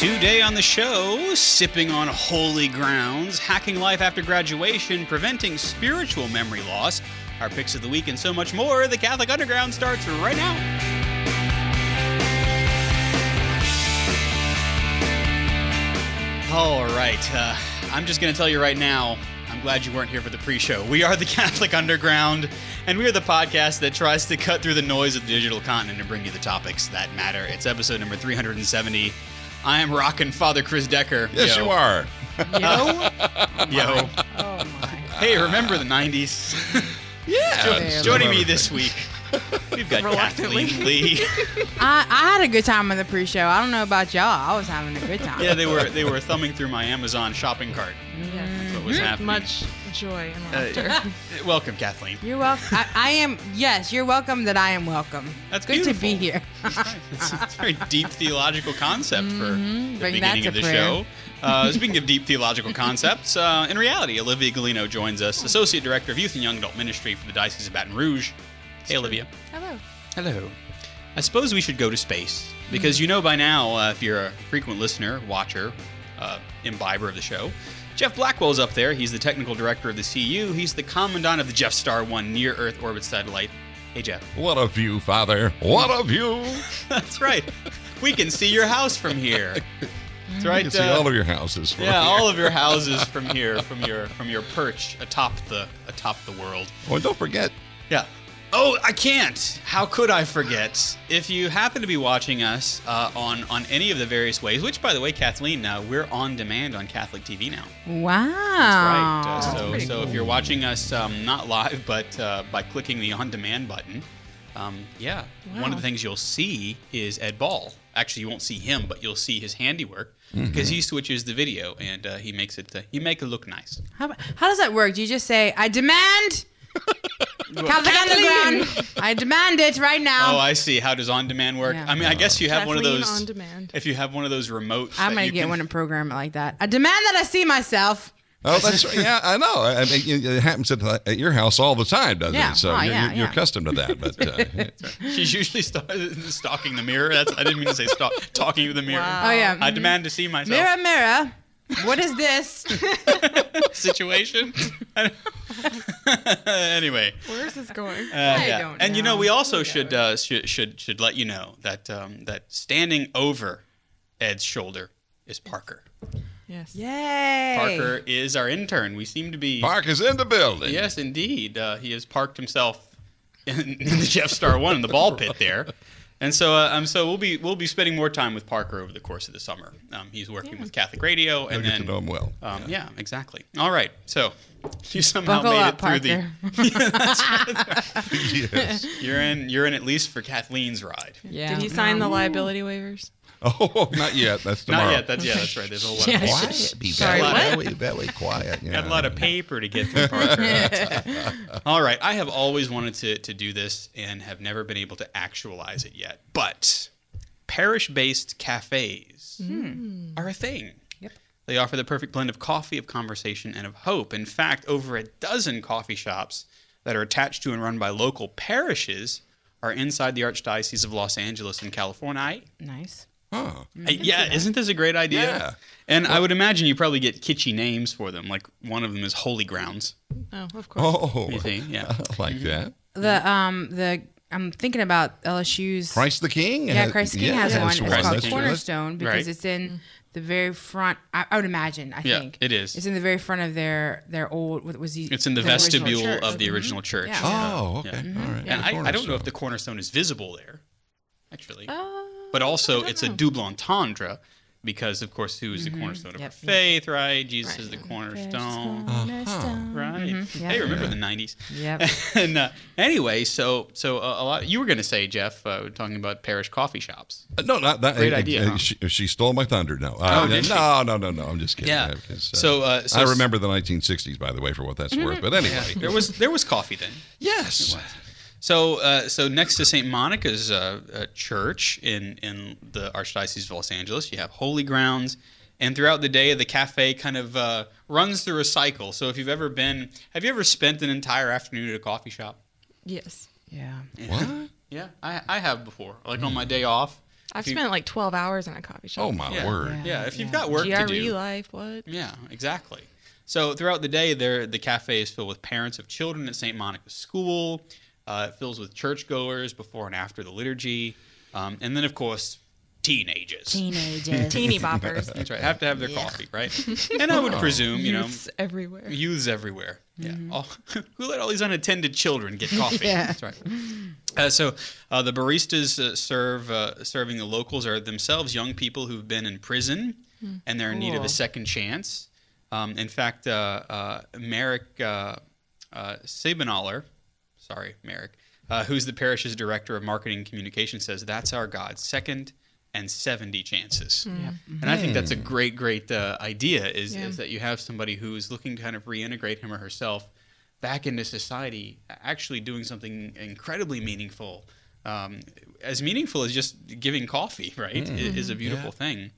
Today on the show, sipping on holy grounds, hacking life after graduation, preventing spiritual memory loss, our picks of the week, and so much more. The Catholic Underground starts right now. All right. Uh, I'm just going to tell you right now, I'm glad you weren't here for the pre show. We are the Catholic Underground, and we are the podcast that tries to cut through the noise of the digital continent and bring you the topics that matter. It's episode number 370. I am rocking Father Chris Decker. Yes, Yo. you are. Yo. Yo. Oh my. Hey, remember the 90s? Yeah. Joining me this week, we've got Reluctantly. Kathleen Lee. I, I had a good time on the pre-show. I don't know about y'all. I was having a good time. Yeah, they were they were thumbing through my Amazon shopping cart. Mm-hmm. That's what was happening. Much joy and Uh, laughter. welcome, Kathleen. You're welcome. I, I am. Yes, you're welcome. That I am welcome. That's good to be here. It's a very deep theological concept for the Mm-hmm. Bring beginning of the prayer. show. Uh, speaking of deep theological concepts, uh, in reality, Olivia Galino joins us, Associate Director of Youth and Young Adult Ministry for the Diocese of Baton Rouge. Hey, Olivia. Hello. Hello. I suppose we should go to space because you know by now, uh, if you're a frequent listener, watcher, uh, imbiber of the show, Jeff Blackwell's up there. He's the technical director of the CU. He's the commandant of the Jeff Star 1 near Earth orbit satellite. Hey, Jeff. What a view, Father. What a view. That's right. We can see your house from here. That's right. You can see uh, all of your houses. from yeah, here. all of your houses from here, from your from your perch atop the atop the world. Oh, and don't forget, Yeah. Oh, I can't. How could I forget? If you happen to be watching us uh, on on any of the various ways, which by the way, Kathleen, uh, we're on demand on Catholic TV now. Wow. Right. Uh, so pretty so if you're watching us um, not live, but uh, by clicking the on demand button, um, yeah, one of the things you'll see is Ed Ball. Actually, you won't see him, but you'll see his handiwork because he switches the video and uh, he makes it uh, he make it look nice. How, how does that work? Do you just say, "I demand Catholic Underground. I demand it right now." Oh, I see. How does on demand work? Yeah. I mean, I guess you have one of Kathleen those. on demand. If you have one of those remotes, I'm that gonna you get can- one and program it like that. I demand that I see myself. oh, that's right. Yeah, I know. I mean, it it happens at, at your house all the time, doesn't Yeah. it? So Oh, you're, yeah, you're, you're yeah. accustomed to that. But uh, She's usually st- stalking the mirror. That's I didn't mean to say stalk, talking to the mirror. Wow. Oh yeah. I demand to see myself. Mirror, mirror. What is this? situation. anyway, Where is this going? uh, I yeah. don't and you know know. we also should uh, should should should let you know that um, that standing over Ed's shoulder is Parker. yes. Yay. Parker is our intern. We seem to be Park is in the building. Yes, indeed. Uh, he has parked himself in, in the Jeff Star One in the ball pit there, and so uh, um, so we'll be we'll be spending more time with Parker over the course of the summer. Um, he's working with Catholic Radio, You'll and get then to know him well. um, yeah. exactly. All right, so you somehow Buckle made up, it through Parker. yes. the. You're in. You're in at least for Kathleen's ride. yeah. Did he sign the liability waivers? Oh, oh, not yet. That's tomorrow. Not yet. That's yeah. That's right. There's a whole lot. Yeah, of sure. Quiet. Be Sorry, very, what? very, very quiet. Yeah. Got a lot of paper to get through, Parker. All right, I have always wanted to, to do this and have never been able to actualize it yet. But parish-based cafes are a thing. Yep. They offer the perfect blend of coffee, of conversation, and of hope. In fact, over a dozen coffee shops that are attached to and run by local parishes are inside the Archdiocese of Los Angeles in California. Nice. Huh. I- yeah, isn't this a great idea? Yeah. And I would imagine you probably get kitschy names for them. Like one of them is Holy Grounds. Oh, of course. Oh, You see? Yeah. I like that. The um the I'm thinking about LSU's. Christ the King. yeah, Christ the King yeah, has that's one. It's right. called That's right. Cornerstone because Right. it's in the very front. I, I would imagine. I Yeah, think it is. It's in the very front of their their old. What was the? It's in the, original vestibule of the original church. Yeah. Oh, okay. Yeah. All right. And I, I don't know if the cornerstone is visible there, actually. Uh, but also, it's a double entendre because, of course, who is the cornerstone of Yep, our yep. faith, right? Jesus is the cornerstone, right? Hey, remember the '90s? Yep. and uh, anyway, so so uh, a lot. You were going to say, Jeff, uh, talking about parish coffee shops. Uh, No, not that. Great uh, idea, uh, huh? She, she stole my thunder. No. Uh, Oh, did she? no, no, no, no. I'm just kidding. Yeah. 'cause, So, uh, so I remember the 1960s, by the way, for what that's worth. But anyway, there was there was coffee then. yes. So, uh, so next to St. Monica's uh, uh, Church in in the Archdiocese of Los Angeles, you have Holy Grounds, and throughout the day, the cafe kind of uh, runs through a cycle. So, if you've ever been, have you ever spent an entire afternoon at a coffee shop? yes. Yeah. What? Yeah, I, I have before. Like on my day off, I've you- spent like 12 hours in a coffee shop. Oh my Yeah. word. Yeah, if you've got work to do. Life, what? Yeah, exactly. So throughout the day, there the cafe is filled with parents of children at St. Monica's School. Uh, it fills with churchgoers before and after the liturgy, um, and then of course teenagers. Teenagers. Teeny boppers. That's right. Have to have their coffee, right? And I would presume, you know, Youths everywhere. youths everywhere. Yeah. All, who let all these unattended children get coffee? Yeah. That's right. Uh, so uh, the baristas uh, serve uh, serving the locals are themselves young people who've been in prison and they're in need of a second chance. Um, in fact, uh, uh, Merrick uh, uh, Sabinaler, sorry, Merrick, uh, who's the parish's director of marketing and communication, says that's our God, second and 70 chances. And I think that's a great, great uh, idea is, Yeah. is that you have somebody who's looking to kind of reintegrate him or herself back into society, actually doing something incredibly meaningful. Um, as meaningful as just giving coffee, right, i- is a beautiful thing.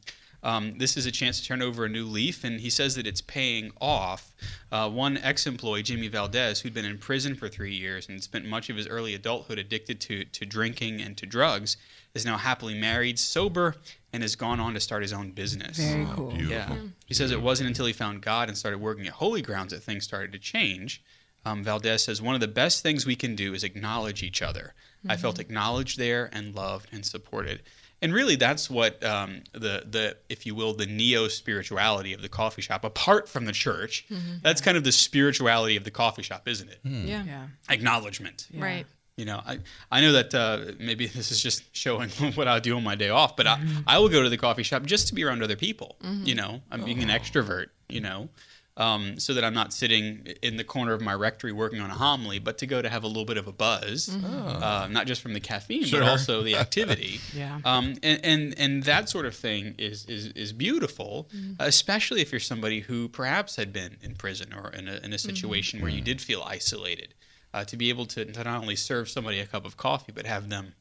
Um, this is a chance to turn over a new leaf, and he says that it's paying off. Uh, one ex employee, Jimmy Valdez, who'd been in prison for three years and spent much of his early adulthood addicted to, to drinking and to drugs, is now happily married, sober, and has gone on to start his own business. Very cool. Yeah. He says it wasn't until he found God and started working at Holy Grounds that things started to change. Um, Valdez says one of the best things we can do is acknowledge each other. I felt acknowledged there and loved and supported. And really, that's what um, the the if you will the neo spirituality of the coffee shop, apart from the church. That's kind of the spirituality of the coffee shop, isn't it? Yeah. Yeah. Acknowledgement. Right. You know, I, I know that uh, maybe this is just showing what I'll do on my day off, but I, I will go to the coffee shop just to be around other people. You know, I'm being an extrovert, you know, um, so that I'm not sitting in the corner of my rectory working on a homily, but to go to have a little bit of a buzz, uh, not just from the caffeine, Sure. but also the activity. Yeah. Um, and, and, and that sort of thing is, is, is beautiful, especially if you're somebody who perhaps had been in prison or in a, in a situation where you did feel isolated. Uh, to be able to, to not only serve somebody a cup of coffee, but have them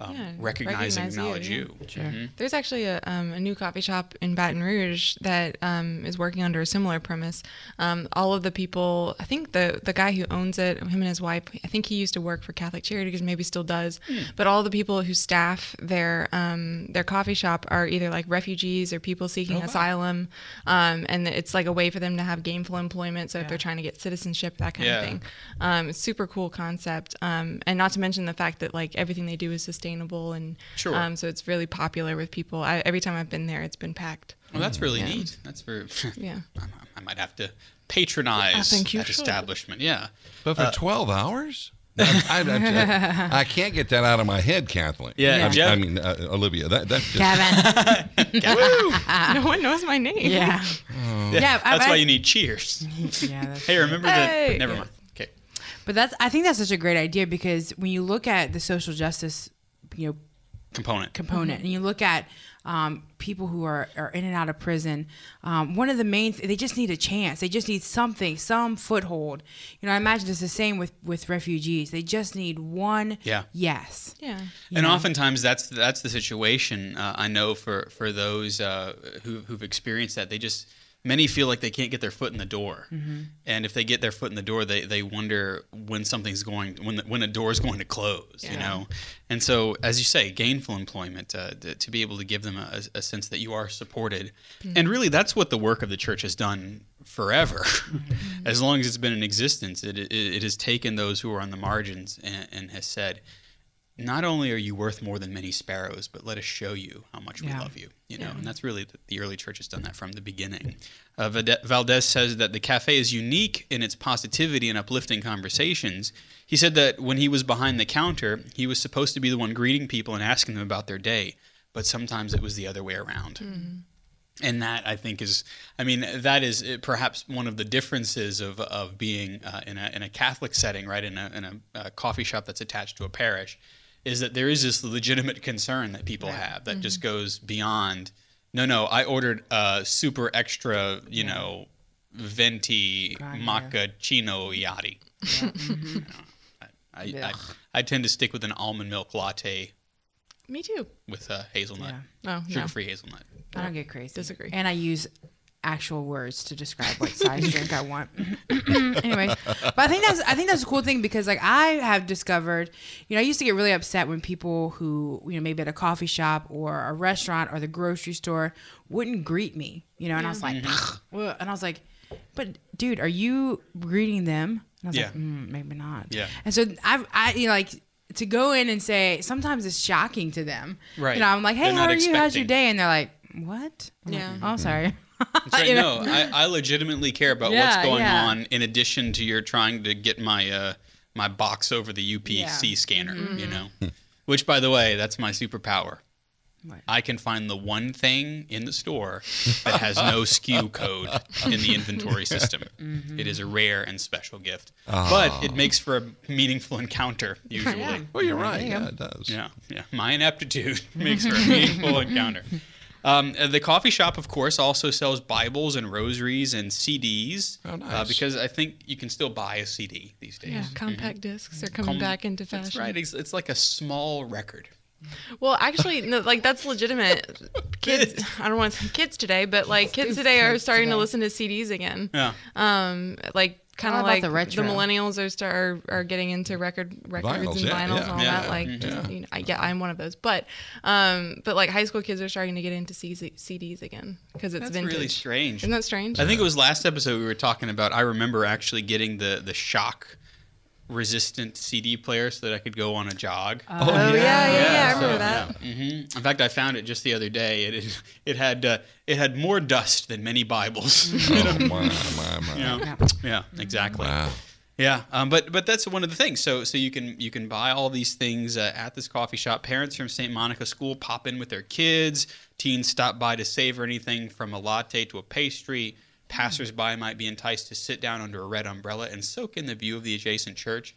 um, Yeah, recognize and recognize you, acknowledge yeah. you. Mhm. There's actually a, um, a new coffee shop in Baton Rouge that um, is working under a similar premise. Um, all of the people, I think the the guy who owns it, him and his wife, I think he used to work for Catholic Charities, maybe still does. Hmm. But all the people who staff their um, their coffee shop are either like refugees or people seeking Oh, wow. asylum, um, and it's like a way for them to have gainful employment. So if they're trying to get citizenship, that kind Yeah. of thing. Um, super cool concept, um, and not to mention the fact that like everything they do is sustainable, and Sure. um, so it's really popular with people. I, every time I've been there, it's been packed. Well, that's really Yeah. neat. That's very. Yeah. I, I might have to patronize I think you that should. establishment. Yeah. But for 12 hours? I, I, I, I can't get that out of my head, Kathleen. Yeah, I, Jeff- I mean, uh, Olivia, that, that's just. Kevin. no one knows my name. yeah. Yeah. I- That's I- why you need cheers. Yeah. Hey, remember Hey. that? Never Yes. mind. Okay. But that's I think that's such a great idea because when you look at the social justice, you know, Component. component and you look at um, people who are, are in and out of prison, um, one of the main th- they just need a chance. They just need something, some foothold. You know, I imagine it's the same with with refugees. They just need one Yeah. yes. Yeah. and know? oftentimes that's that's the situation. Uh, I know for for those uh, who who've experienced that, they just many feel like they can't get their foot in the door, mm-hmm. and if they get their foot in the door, they they wonder when something's going when the, when a door is going to close. You know, and so as you say, gainful employment uh, to, to be able to give them a, a sense that you are supported, mm-hmm. and really that's what the work of the church has done forever. Mm-hmm. as long as it's been in existence, it, it, it has taken those who are on the margins and, and has said, not only are you worth more than many sparrows, but let us show you how much we love you. You know, and that's really the, the early church has done that from the beginning. Uh, Vade- Valdez says that the cafe is unique in its positivity and uplifting conversations. He said that when he was behind the counter, he was supposed to be the one greeting people and asking them about their day, but sometimes it was the other way around. And that I think is, I mean, that is uh, perhaps one of the differences of, of being uh, in, a, in a Catholic setting, right? In a, in a, uh coffee shop that's attached to a parish, is that there is this legitimate concern that people have that just mm-hmm. goes beyond, no, no, I ordered a super extra, you know, venti God, yeah. macchiato yachty. You mm-hmm. know, I, I, I, I tend to stick with an almond milk latte Me too. with a hazelnut, Yeah. Oh, no. sugar-free hazelnut. I don't get crazy. Disagree. And I use actual words to describe what size drink I want. anyway, but I think that's I think that's a cool thing because like I have discovered, you know, I used to get really upset when people who you know maybe at a coffee shop or a restaurant or the grocery store wouldn't greet me, you know, and I was like, "Ugh," and I was like, but dude, are you greeting them? And I was Yeah. like, mm, maybe not. Yeah. And so I've I you know, like to go in and say sometimes it's shocking to them. Right. You know, I'm like, hey, They're how are you? How's your day? And they're like, what? I'm like, oh, sorry. That's right. Know? No, I, I legitimately care about Yeah, what's going yeah. on. In addition to your trying to get my uh, my box over the UPC Yeah. Mm-hmm. scanner, you know, which by the way, that's my superpower. What? I can find the one thing in the store that has no SKU code in the inventory system. Mm-hmm. It is a rare and special gift, Oh. but it makes for a meaningful encounter usually. Yeah. Well, you're right. There you go. Yeah, it does. Yeah, yeah. My ineptitude makes for a meaningful encounter. Um, uh, the coffee shop, of course, also sells Bibles and rosaries and CDs. Oh, uh, nice. because I think you can still buy a CD these days. Yeah, compact discs are coming Com- back into fashion. That's fashion. right. It's, it's like a small record. Well, actually, no, like that's legitimate. Kids, I don't want to say kids today, but like kids today are starting to listen to CDs again. Yeah. Um, like kind of like the retro? millennials are start are, are getting into record records Vinyls, and yeah, vinyls yeah, and all yeah, that. Like, yeah. just, you know, I, yeah, I'm one of those. But, um, but like high school kids are starting to get into C- CDs again because it's That's vintage. really strange. Isn't that strange? I think it was last episode we were talking about. I remember actually getting the the shock resistant CD player so that I could go on a jog. oh yeah, yeah, yeah, I remember that. hmm In fact, I found it just the other day. It is, it had uh, it had more dust than many Bibles. Oh, my, my, my. you know? Yeah, exactly. Wow. Yeah, um, but but that's one of the things. So so you can you can buy all these things uh, at this coffee shop. Parents from St. Monica School pop in with their kids. Teens stop by to savor anything from a latte to a pastry. Passersby might be enticed to sit down under a red umbrella and soak in the view of the adjacent church.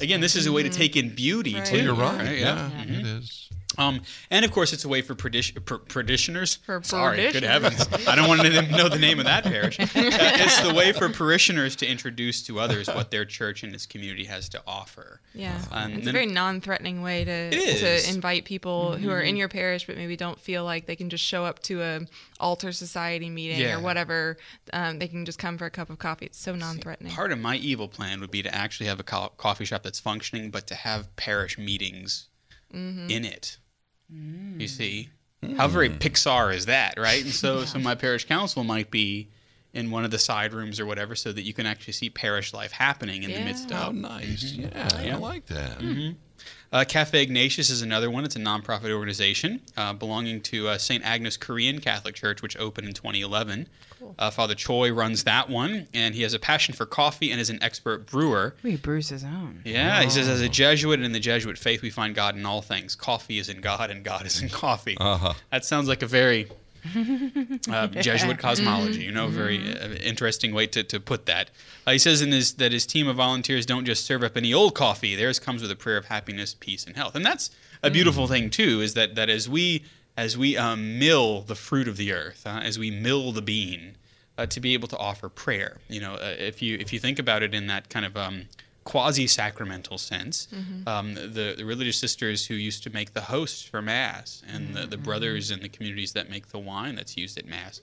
Again, this is a way to take in beauty Right. too. Well, you're right. right? Yeah, it mm-hmm. is. Um, and of course, it's a way for parishioners. For Sorry, good heavens! I don't want to know the name of that parish. Uh, it's the way for parishioners to introduce to others what their church and its community has to offer. Yeah, Um, it's a very non-threatening way to to invite people who are Mm-hmm. in your parish, but maybe don't feel like they can just show up to a altar society meeting Yeah. or whatever. Um, they can just come for a cup of coffee. It's so non-threatening. Part of my evil plan would be to actually have a co- coffee shop that's functioning, but to have parish meetings Mm-hmm. in it. You mm. see, how very mm. Pixar is that, right? And so, so my parish council might be in one of the side rooms or whatever, so that you can actually see parish life happening in the Yeah. midst Oh, of. nice. Yeah, Yeah. I like that. Mm-hmm. Uh, Cafe Ignatius is another one. It's a nonprofit organization uh, belonging to uh, St. Agnes Korean Catholic Church, which opened in 2011. Uh, Father Choi runs that one, and he has a passion for coffee and is an expert brewer. He brews his own. Yeah, he says, as a Jesuit and in the Jesuit faith, we find God in all things. Coffee is in God, and God is in coffee. Uh-huh. That sounds like a very uh, Jesuit cosmology, you know, very uh, interesting way to, to put that. Uh, he says in his, that his team of volunteers don't just serve up any old coffee. Theirs comes with a prayer of happiness, peace, and health. And that's a beautiful thing too. Is that that as we as we um, mill the fruit of the earth, uh, as we mill the bean, uh, to be able to offer prayer. You know, uh, if you if you think about it in that kind of um, quasi sacramental sense, um, the, the religious sisters who used to make the host for Mass and the, the brothers in the communities that make the wine that's used at Mass,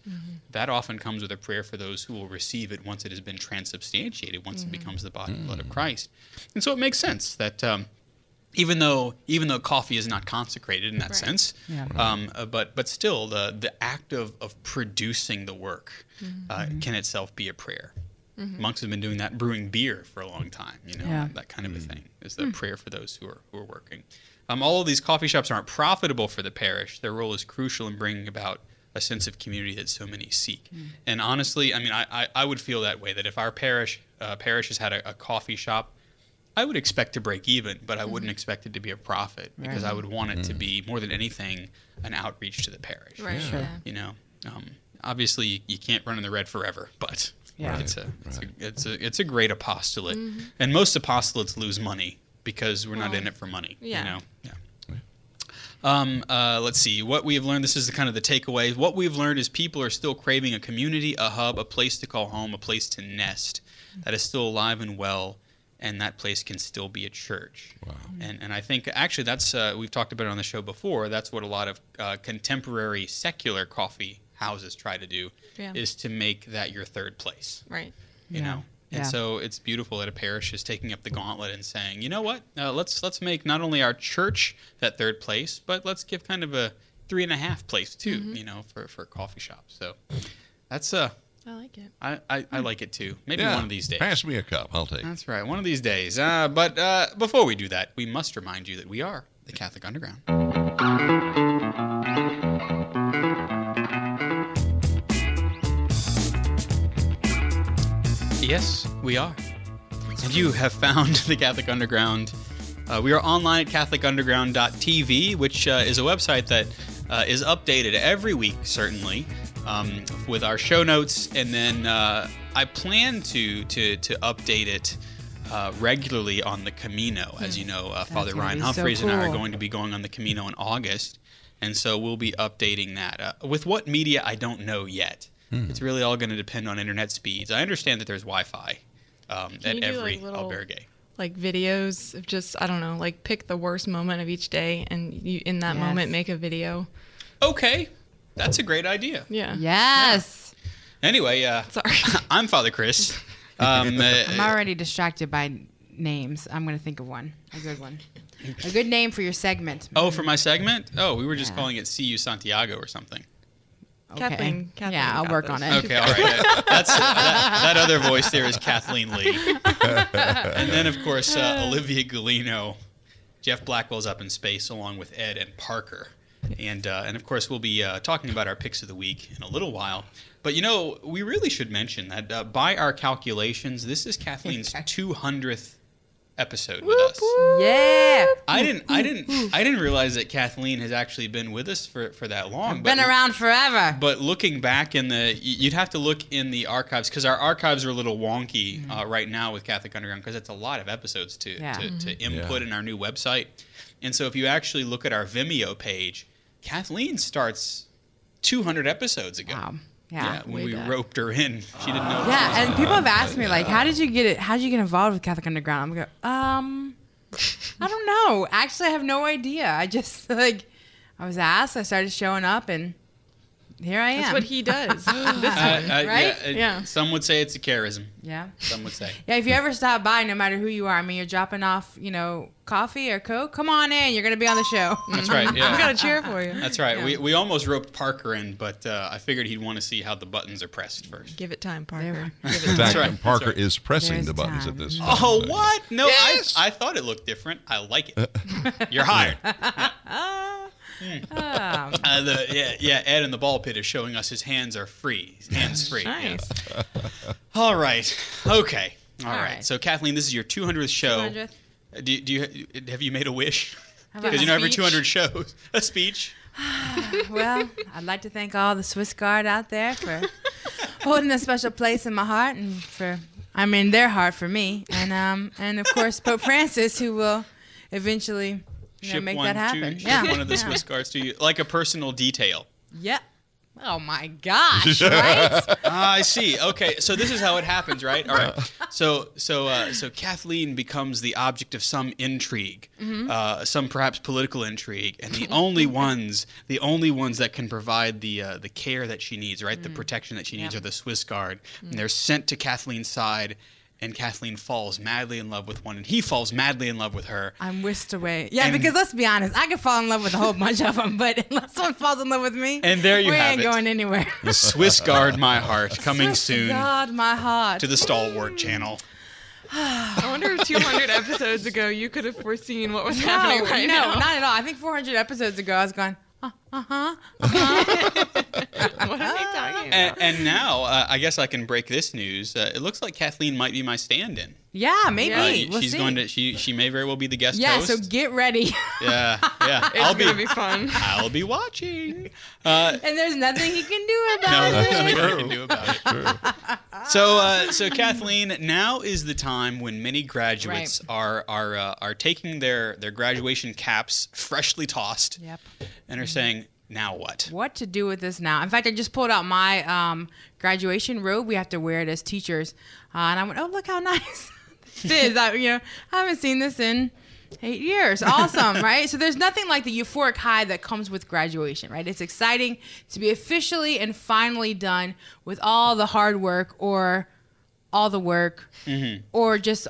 that often comes with a prayer for those who will receive it once it has been transubstantiated, once it becomes the body and blood of Christ. And so it makes sense that. Um, even though even though coffee is not consecrated in that Right. sense, Yeah. um, uh, but but still the the act of of producing the work uh, can itself be a prayer. Monks have been doing that, brewing beer for a long time. You know Yeah. that kind of a thing is the prayer for those who are who are working. Um, all of these coffee shops aren't profitable for the parish. Their role is crucial in bringing about a sense of community that so many seek. And honestly, I mean, I, I, I would feel that way that if our parish uh, parish has had a, a coffee shop I would expect to break even, but I wouldn't expect it to be a profit because I would want it to be more than anything an outreach to the parish. Right. Sure. Yeah. You know, um, obviously you, you can't run in the red forever, but Yeah. it's a it's a it's a it's a great apostolate, and most apostolates lose money because we're not in it for money. yeah. You know. Yeah. Um, uh, let's see what we have learned. This is the kind of the takeaway. What we've learned is people are still craving a community, a hub, a place to call home, a place to nest that is still alive and well, and that place can still be a church. Wow. And and I think actually that's uh, we've talked about it on the show before. That's what a lot of uh, contemporary secular coffee houses try to do Yeah. is to make that your third place Right. you Yeah. know and Yeah. so it's beautiful that a parish is taking up the gauntlet and saying you know what uh, let's let's make not only our church that third place but let's give kind of a three and a half place too Mm-hmm. you know for for coffee shops so that's uh I like it. I, I, I like it too maybe Yeah. one of these days Pass me a cup. I'll take. it. that's right one of these days uh, but uh, before we do that we must remind you that we are the catholic underground Yes, we are. And you have found the Catholic Underground. Uh, we are online at CatholicUnderground.tv, which uh, is a website that uh, is updated every week, certainly, um, with our show notes. And then uh, I plan to to to update it uh, regularly on the Camino. As you know, uh, Father Ryan be so Humphreys and I are going to be going on the Camino in August, and so we'll be updating that. Uh, with what media, I don't know yet. It's really all going to depend on internet speeds. I understand that there's Wi-Fi um, at you every like, little- albergue. Like videos of just I don't know, like pick the worst moment of each day and you in that Yes. moment make a video. Okay, that's a great idea. Yeah. Yes. Anyway, uh, Sorry. I'm Father Chris. Um, uh, I'm already distracted by names. I'm going to think of one. A good one. A good name for your segment. oh, for my segment? Oh, we were just Yeah. calling it "See You Santiago" or something. Okay. Kathleen- Kathleen yeah, I'll work this. on it. Okay, all right. That's that, that other voice there is Kathleen Lee, and then of course uh, Olivia Galino. Jeff Blackwell's up in space along with Ed and Parker, and uh, and of course we'll be uh, talking about our picks of the week in a little while. But you know, we really should mention that uh, by our calculations, this is Kathleen's 200th episode with us. Yeah. I didn't, I didn't, I didn't realize that Kathleen has actually been with us for, for that long. Been around forever. but looking back in the, you'd have to look in the archives because our archives are a little wonky uh, right now with Catholic Underground because it's a lot of episodes to Yeah. to, to input Yeah. in our new website. And so if you actually look at our Vimeo page, Kathleen starts 200 episodes ago. Wow. Yeah. when we back. roped her in, she didn't know. Yeah, and people have asked me like, "How did you get it? How did you get involved with Catholic Underground?" I'm go, um, I don't know. Actually, I have no idea. I just like, I was asked. I started showing up, and here I am. That's what he does. this Uh, one. uh, Right? Yeah, Yeah. Some would say it's a charism. Yeah. Some would say. Yeah, if you ever stop by, no matter who you are, I mean, you're dropping off, you know, coffee or Coke, come on in. You're going to be on the show. That's right. Yeah. I'm gonna cheer for you. That's right. Yeah. We, we almost roped Parker in, but uh, I figured he'd want to see how the buttons are pressed first. Give it time, Parker. we- Give In it fact, right, that's Parker right. is pressing There's the buttons time. at this. Oh, time. what? No, Yes! I, I thought it looked different. I like it. You're hired. Um, Uh, the, yeah, yeah. Ed in the ball pit is showing us his hands are free. His hands free. yeah. Nice. All right. Okay. All All right. right. So Kathleen, this is your 200th show. 200th. Uh, Do, do you have you made a wish? Because you a know every 200 shows, a speech. well, I'd like to thank all the Swiss Guard out there for holding a special place in my heart and for, I mean, their heart for me. And, um, and of course, Pope Francis, who will eventually you know, Ship make one that happen. to ship yeah. one of the yeah. Swiss guards to you, like a personal detail. Yeah. Oh my gosh, right? Ah, I see. Okay, so this is how it happens, right? All right. So, so, uh, so Kathleen becomes the object of some intrigue, Mm-hmm. uh, some perhaps political intrigue, and the only ones, the only ones that can provide the uh, the care that she needs, right, the protection that she needs, Mm. Yep. Mm. are the Swiss Guard, and they're sent to Kathleen's side. And Kathleen falls madly in love with one, and he falls madly in love with her. I'm whisked away. Yeah, And- because let's be honest, I could fall in love with a whole bunch of them, but unless someone falls in love with me, And there you we have ain't it. going anywhere. The Swiss Guard, my heart, coming Swiss soon God, my heart. to the Stalwart channel. I wonder if 200 episodes ago you could have foreseen what was no, happening right no, now. not at all. I think 400 episodes ago, I was going, uh huh. what are they talking about? And, and now, uh, I guess I can break this news. Uh, it looks like Kathleen might be my stand-in. Yeah, maybe. Yeah, Uh, we'll she's see. going to. She she may very well be the guest Yeah, host. so get ready. yeah, yeah. it's I'll gonna be, be fun. I'll be watching. Uh, and there's nothing you can do about there's it. nothing I true. can do about it. So, uh, so Kathleen, now is the time when many graduates are are uh, are taking their their graduation caps freshly tossed Yep. and are saying, "Now what?" What to do with this now? In fact, I just pulled out my um, graduation robe. We have to wear it as teachers, uh, and I went, "Oh, look how nice this is!" I, you know, I haven't seen this in Eight years. Awesome, right? So there's nothing like the euphoric high that comes with graduation, right? It's exciting to be officially and finally done with all the hard work or all the work Mm-hmm. or just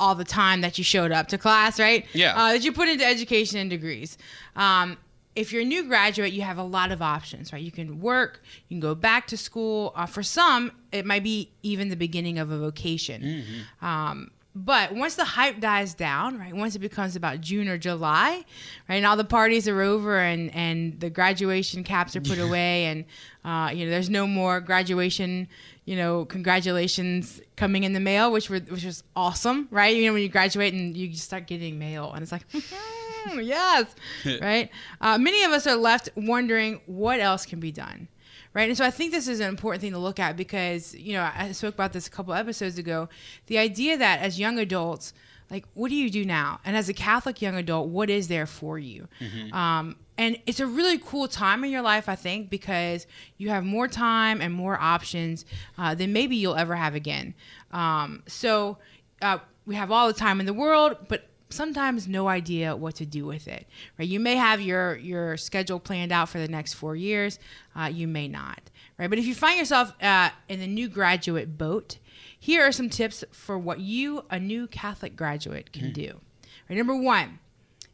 all the time that you showed up to class, right? Yeah. Uh, that you put into education and degrees. Um, if you're a new graduate, you have a lot of options, right? You can work, you can go back to school. Uh, for some, it might be even the beginning of a vocation. Mm-hmm. Um, but once the hype dies down, right? Once it becomes about June or July, right, and all the parties are over and and the graduation caps are put away, and uh, you know there's no more graduation, you know, congratulations coming in the mail, which were which was awesome, right? You know, when you graduate and you just start getting mail, and it's like. yes, right. Uh, many of us are left wondering what else can be done, right? And so I think this is an important thing to look at because you know I spoke about this a couple episodes ago. The idea that as young adults, like, what do you do now? And as a Catholic young adult, what is there for you? Um, and it's a really cool time in your life, I think, because you have more time and more options uh, than maybe you'll ever have again. Um, so uh, we have all the time in the world, but sometimes no idea what to do with it. Right? You may have your your schedule planned out for the next four years. Uh, you may not. Right? But if you find yourself uh, in the new graduate boat, here are some tips for what you, a new Catholic graduate, can do. Right? Number one,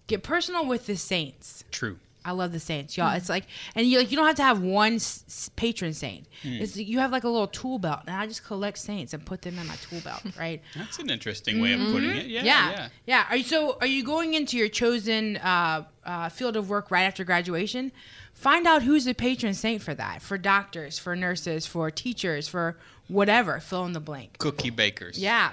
get personal with the saints. True. I love the saints, y'all. It's like, and you like you don't have to have one s- patron saint. Hmm. It's you have like a little tool belt, and I just collect saints and put them in my tool belt, right? That's an interesting way of putting it. Yeah. Mm-hmm. yeah, Yeah. yeah. Are you, so are you going into your chosen uh, uh, field of work right after graduation? Find out who's the patron saint for that. For doctors, for nurses, for teachers, for whatever. Fill in the blank. Cookie bakers. Yeah,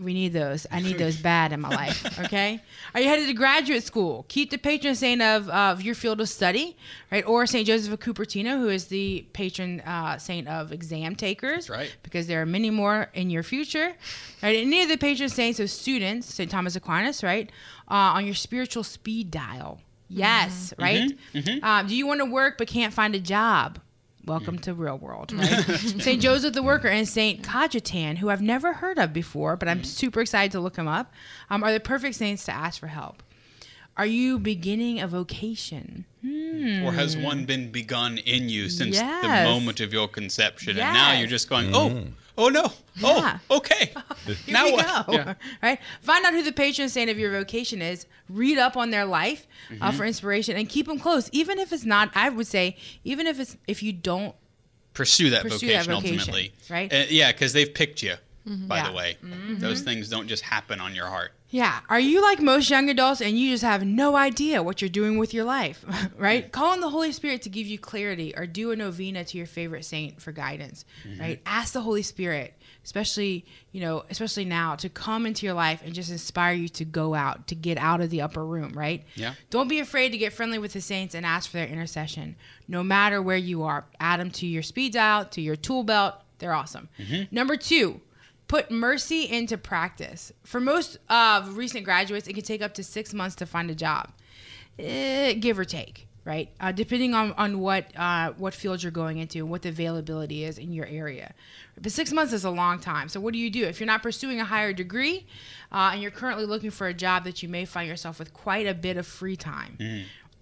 we need those. I need those bad in my life. Okay. Are you headed to graduate school? Keep the patron saint of, of your field of study, right? Or Saint Joseph of Cupertino, who is the patron uh, saint of exam takers. That's right. Because there are many more in your future, right? Any of the patron saints of students, Saint Thomas Aquinas, right? Uh, on your spiritual speed dial. Yes, right. Um, do you want to work but can't find a job? Welcome mm. to real world, right? Saint Joseph the Worker and Saint Cajetan, who I've never heard of before, but I'm mm. super excited to look them up, um, are the perfect saints to ask for help. Are you beginning a vocation? Hmm. Or has one been begun in you since the moment of your conception? And now you're just going, mm. oh, oh no. Yeah. Oh, okay. Here now we what? go. Yeah. Right? Find out who the patron saint of your vocation is. Read up on their life Mm-hmm. uh, for inspiration, and keep them close. Even if it's not, I would say, even if it's if you don't Pursue that Pursue vocation that vocation, ultimately. right? Uh, yeah, because they've picked you, by Yeah. the way. Those things don't just happen on your heart. Yeah. Are you like most young adults and you just have no idea what you're doing with your life? right? Call on the Holy Spirit to give you clarity or do a novena to your favorite saint for guidance. Mm-hmm. Right? Ask the Holy Spirit, especially, you know, especially now, to come into your life and just inspire you to go out, to get out of the upper room, right? Yeah. Don't be afraid to get friendly with the saints and ask for their intercession. No matter where you are, add them to your speed dial, to your tool belt. They're awesome. Mm-hmm. Number two, put mercy into practice. For most of recent graduates, it can take up to six months to find a job, eh, give or take, right? Uh, depending on, on what uh, what field you're going into, and what the availability is in your area. But six months is a long time. So what do you do if you're not pursuing a higher degree uh, and you're currently looking for a job that you may find yourself with quite a bit of free time?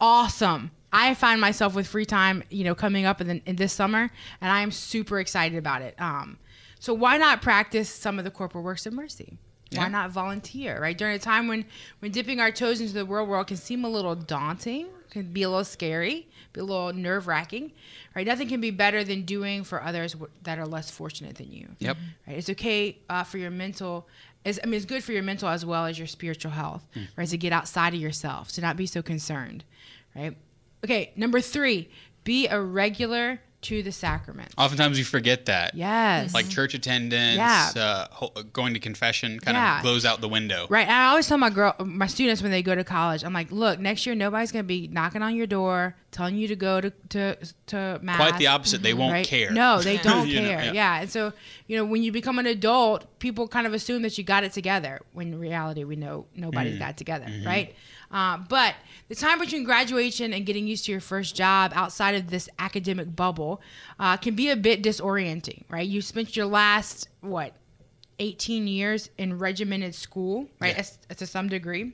Awesome. I find myself with free time, you know, coming up in, the, in this summer, and I am super excited about it. Um, so why not practice some of the corporal works of mercy? Why Yeah. not volunteer? Right during a time when when dipping our toes into the real world can seem a little daunting, can be a little scary, be a little nerve wracking. Right, nothing can be better than doing for others w- that are less fortunate than you. Yep. Right, it's okay uh, for your mental. It's, I mean, it's good for your mental as well as your spiritual health. Right, to get outside of yourself, to not be so concerned. Right. Okay, number three, be a regular to the sacrament. Oftentimes we forget that. Yes. Like church attendance, Yeah. uh, going to confession kind Yeah. of blows out the window. Right. And I always tell my girl, my students when they go to college, I'm like, look, next year nobody's gonna be knocking on your door, telling you to go to to to mass. Quite the opposite. They won't right? care. No, they don't You know, care. yeah. yeah. And so, you know, when you become an adult, people kind of assume that you got it together. When in reality, we know nobody's Mm. got it together, Mm-hmm. right? Uh, but the time between graduation and getting used to your first job outside of this academic bubble uh, can be a bit disorienting, right? You spent your last what 18 years in regimented school, right? Yeah. as- to some degree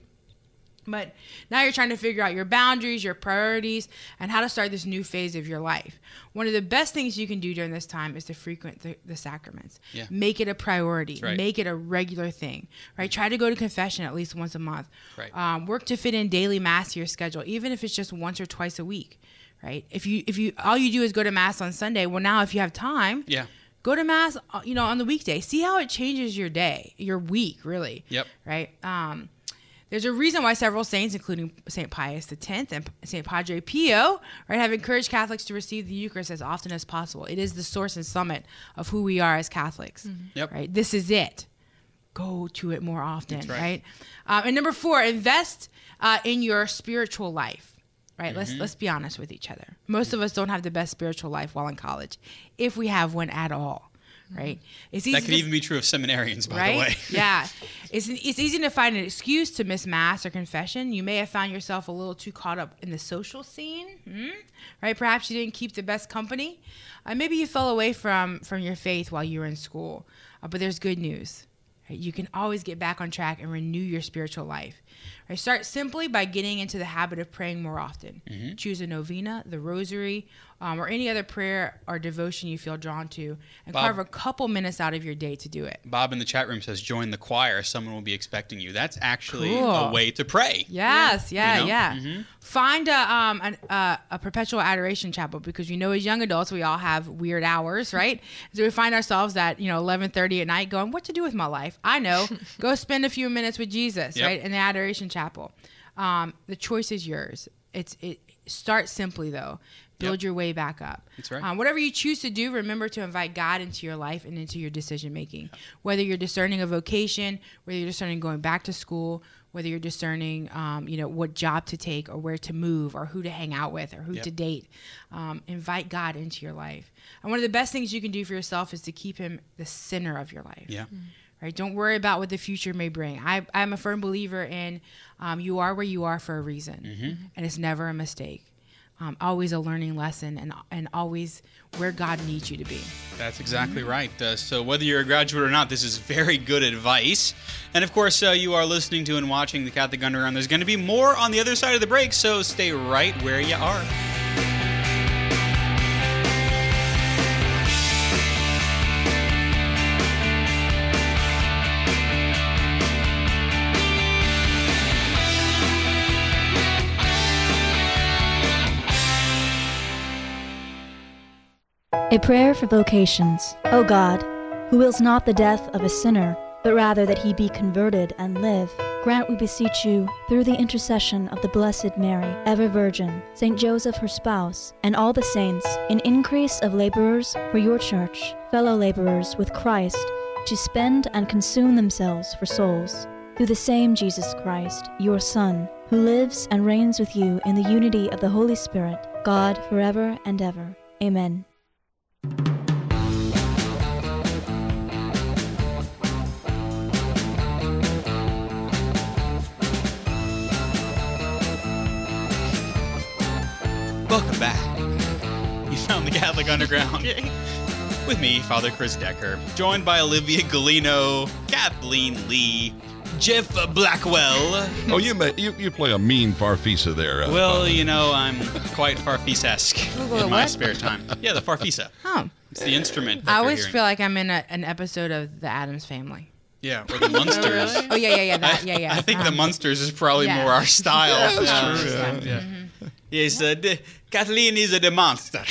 But now you're trying to figure out your boundaries, your priorities, and how to start this new phase of your life. One of the best things you can do during this time is to frequent the, the sacraments. Yeah. Make it a priority. right. Make it a regular thing. Right. Try to go to confession at least once a month. Right. Um, work to fit in daily mass to your schedule, even if it's just once or twice a week. Right. If you if you all you do is go to mass on Sunday, well now if you have time, Yeah. go to mass uh, you know on the weekday see how it changes your day your week really Yep. right um there's a reason why several saints, including St. Pius X and St. Padre Pio, right, have encouraged Catholics to receive the Eucharist as often as possible. It is the source and summit of who we are as Catholics. Yep. Right. This is it. Go to it more often. right. right. Um, and number four, invest uh, in your spiritual life. Right. Mm-hmm. Let's let's be honest with each other. Most of us don't have the best spiritual life while in college, if we have one at all. Right. It's easy That could to- even be true of seminarians, by right? the way. yeah. It's, it's easy to find an excuse to miss mass or confession. You may have found yourself a little too caught up in the social scene, hmm? right? Perhaps you didn't keep the best company. Uh, maybe you fell away from from your faith while you were in school. Uh, but there's good news. Right? You can always get back on track and renew your spiritual life. Right? Start simply by getting into the habit of praying more often. Choose a novena, the rosary, um, or any other prayer or devotion you feel drawn to, and Bob. carve a couple minutes out of your day to do it. Bob in the chat room says, "Join the choir. Someone will be expecting you." That's actually Cool. a way to pray. Yes, yeah, You know? yeah. Mm-hmm. Find a um an, uh, a perpetual adoration chapel because you know as young adults we all have weird hours, right? so we find ourselves at you know eleven thirty at night going, "What to do with my life?" I know. Go spend a few minutes with Jesus, Yep. right, And the adoration chapel. Um, the choice is yours. It's it. Start simply though. Build Yep. your way back up. That's right. Um, whatever you choose to do, remember to invite God into your life and into your decision making. Whether you're discerning a vocation, whether you're discerning going back to school, whether you're discerning, um, you know, what job to take or where to move or who to hang out with or who Yep. to date, um, invite God into your life. And one of the best things you can do for yourself is to keep Him the center of your life Yeah. Right? Don't worry about what the future may bring. I, I'm a firm believer in um, you are where you are for a reason, and it's never a mistake. Um, always a learning lesson, and and always where God needs you to be. That's exactly right. Uh, so, whether you're a graduate or not, this is very good advice. And of course, uh, you are listening to and watching the Catholic Underground. There's going to be more on the other side of the break, so stay right where you are. A prayer for vocations. O God, who wills not the death of a sinner, but rather that he be converted and live, grant, we beseech you, through the intercession of the Blessed Mary, ever Virgin, Saint Joseph her spouse, and all the saints, an increase of laborers for your church, fellow laborers with Christ, to spend and consume themselves for souls. Through the same Jesus Christ, your Son, who lives and reigns with you in the unity of the Holy Spirit, God forever and ever. Amen. Welcome back. You found the Catholic Underground with me, Father Chris Decker, joined by Olivia Galino, Kathleen Lee, Jeff Blackwell. Oh, you may, you, you play a mean Farfisa there. Uh, Well, Father. you know, I'm quite Farfisa-esque in my what? spare time. Yeah, the Farfisa. Oh, It's the instrument. That I always hearing. feel like I'm in a, an episode of The Addams Family. Yeah, or the Munsters. Oh yeah, yeah, yeah, that, yeah, yeah. I think the Um, Munsters is probably yeah. more our style. that's true, yeah. yeah. yeah. Yes, uh, the, Kathleen is a the monster.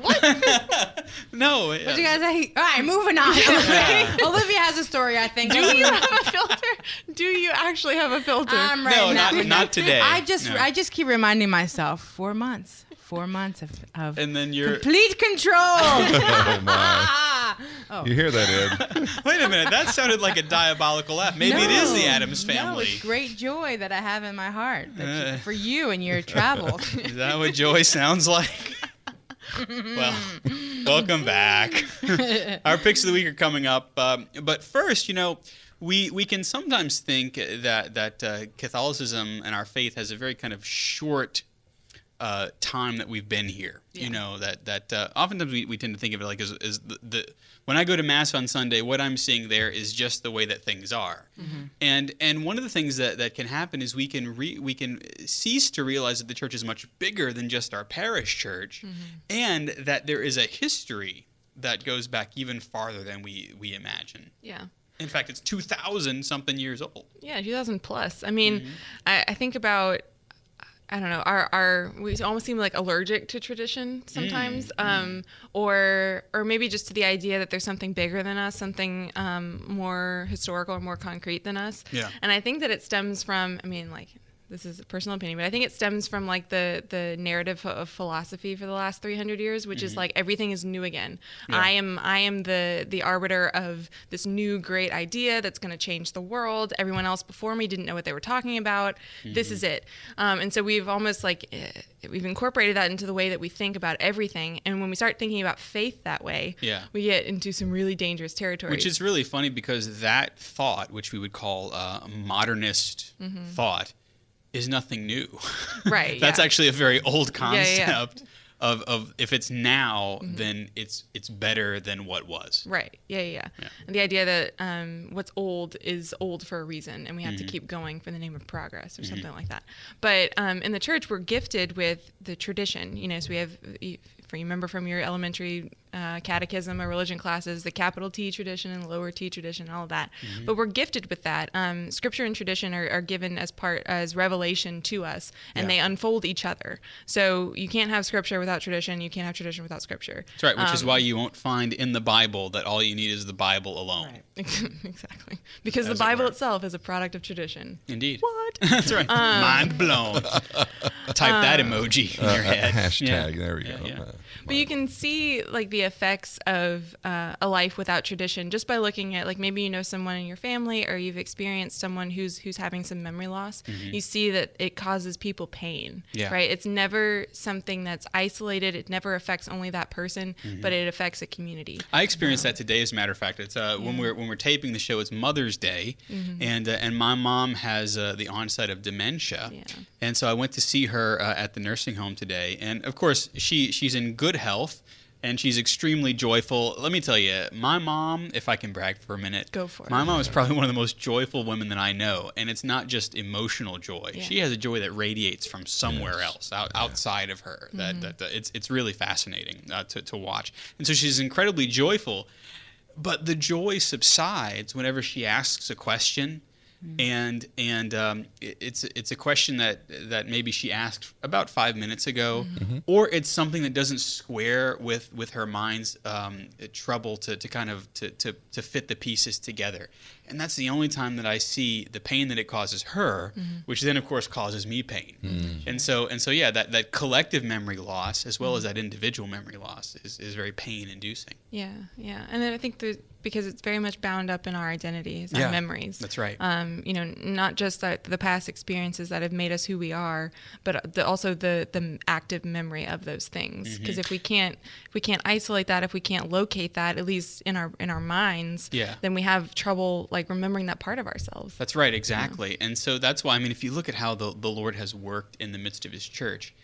what? No. What you guys say? All right, moving on. Olivia has a story, I think. Do you have a filter? Do you actually have a filter? I'm right No, now. not, not today. I just, No. I just keep reminding myself. Four months. Four months of, of And then you're. complete control. Oh, my. oh. You hear that, Ed? Wait a minute. That sounded like a diabolical laugh. Maybe it is the No, Addams No, family. it's great joy that I have in my heart that you- Uh. for you and your travels. Is that what joy sounds like? Well, welcome back. Our picks of the week are coming up, um, but first, you know, we we can sometimes think that that uh, Catholicism and our faith has a very kind of short uh, time that we've been here. You know that that uh, oftentimes we, we tend to think of it like as, as the, the when I go to mass on Sunday, what I'm seeing there is just the way that things are. And and one of the things that, that can happen is we can re, we can cease to realize that the church is much bigger than just our parish church, and that there is a history that goes back even farther than we we imagine. Yeah. In fact, it's 2,000 something years old. Yeah, 2000 plus. I mean, I, I think about, I don't know, our, our, we almost seem like allergic to tradition sometimes, um, or, or maybe just to the idea that there's something bigger than us, something um, more historical or more concrete than us. Yeah. And I think that it stems from, I mean, like, this is a personal opinion, but I think it stems from like the the narrative of philosophy for the last 300 years, which is like everything is new again. I am I am the the arbiter of this new great idea that's going to change the world. Everyone else before me didn't know what they were talking about. This is it. Um, and so we've almost like eh, we've incorporated that into the way that we think about everything. And when we start thinking about faith that way, Yeah. we get into some really dangerous territory. Which is really funny because that thought, which we would call uh, modernist thought, is nothing new. Right, That's yeah. actually a very old concept yeah, yeah. of, of if it's now, then it's it's better than what was. Right. Yeah, yeah. And the idea that um, what's old is old for a reason, and we have Mm-hmm. to keep going for the name of progress or something like that. But um, in the church, we're gifted with the tradition. You know, so we have. If you remember from your elementary uh, catechism or religion classes, the capital T tradition and lower T tradition, all of that. Mm-hmm. But we're gifted with that. Um, scripture and tradition are, are given as part as revelation to us, and Yeah. they unfold each other. So you can't have scripture without tradition. You can't have tradition without scripture. That's right, which Um, is why you won't find in the Bible that all you need is the Bible alone. exactly. Because As the Bible were. itself is a product of tradition. Indeed. What? That's right. Mind blown. Type that emoji in your head. Hashtag. Yeah. There we Yeah, go. yeah. Uh, But you can see like the effects of uh, a life without tradition just by looking at like maybe you know someone in your family or you've experienced someone who's who's having some memory loss. You see that it causes people pain. Mm-hmm. Yeah. Right. It's never something that's isolated. It never affects only that person, Mm-hmm. but it affects a community. I experienced that today. As a matter of fact, it's uh, when we're when we're taping the show. It's Mother's Day, and uh, and my mom has uh, the onset of dementia, Yeah. and so I went to see her uh, at the nursing home today. And of course, she she's in good health, and she's extremely joyful. Let me tell you, my mom, if I can brag for a minute, Go for it. My mom is probably one of the most joyful women that I know, and it's not just emotional joy. Yeah. She has a joy that radiates from somewhere else, out, outside of her. That, that, that it's it's really fascinating uh, to to watch. And so she's incredibly joyful, but the joy subsides whenever she asks a question. Mm-hmm. And and um, it- it's it's a question that that maybe she asked about five minutes ago, mm-hmm. Mm-hmm. or it's something that doesn't square with with her mind's um, trouble to, to kind of to, to, to fit the pieces together, and that's the only time that I see the pain that it causes her, which then of course causes me pain, mm. and so and so yeah, that, that collective memory loss as well as that individual memory loss is, is very pain inducing. Yeah, yeah, and then I think that because it's very much bound up in our identities, our Yeah, memories. that's right. Um, you know, not just that the past experiences that have made us who we are, but the, also the the active memory of those things. Mm-hmm. Because if we can't if we can't isolate that, if we can't locate that, at least in our in our minds, Yeah. then we have trouble like remembering that part of ourselves. That's right, exactly. And so that's why I mean if you look at how the, the Lord has worked in the midst of his church,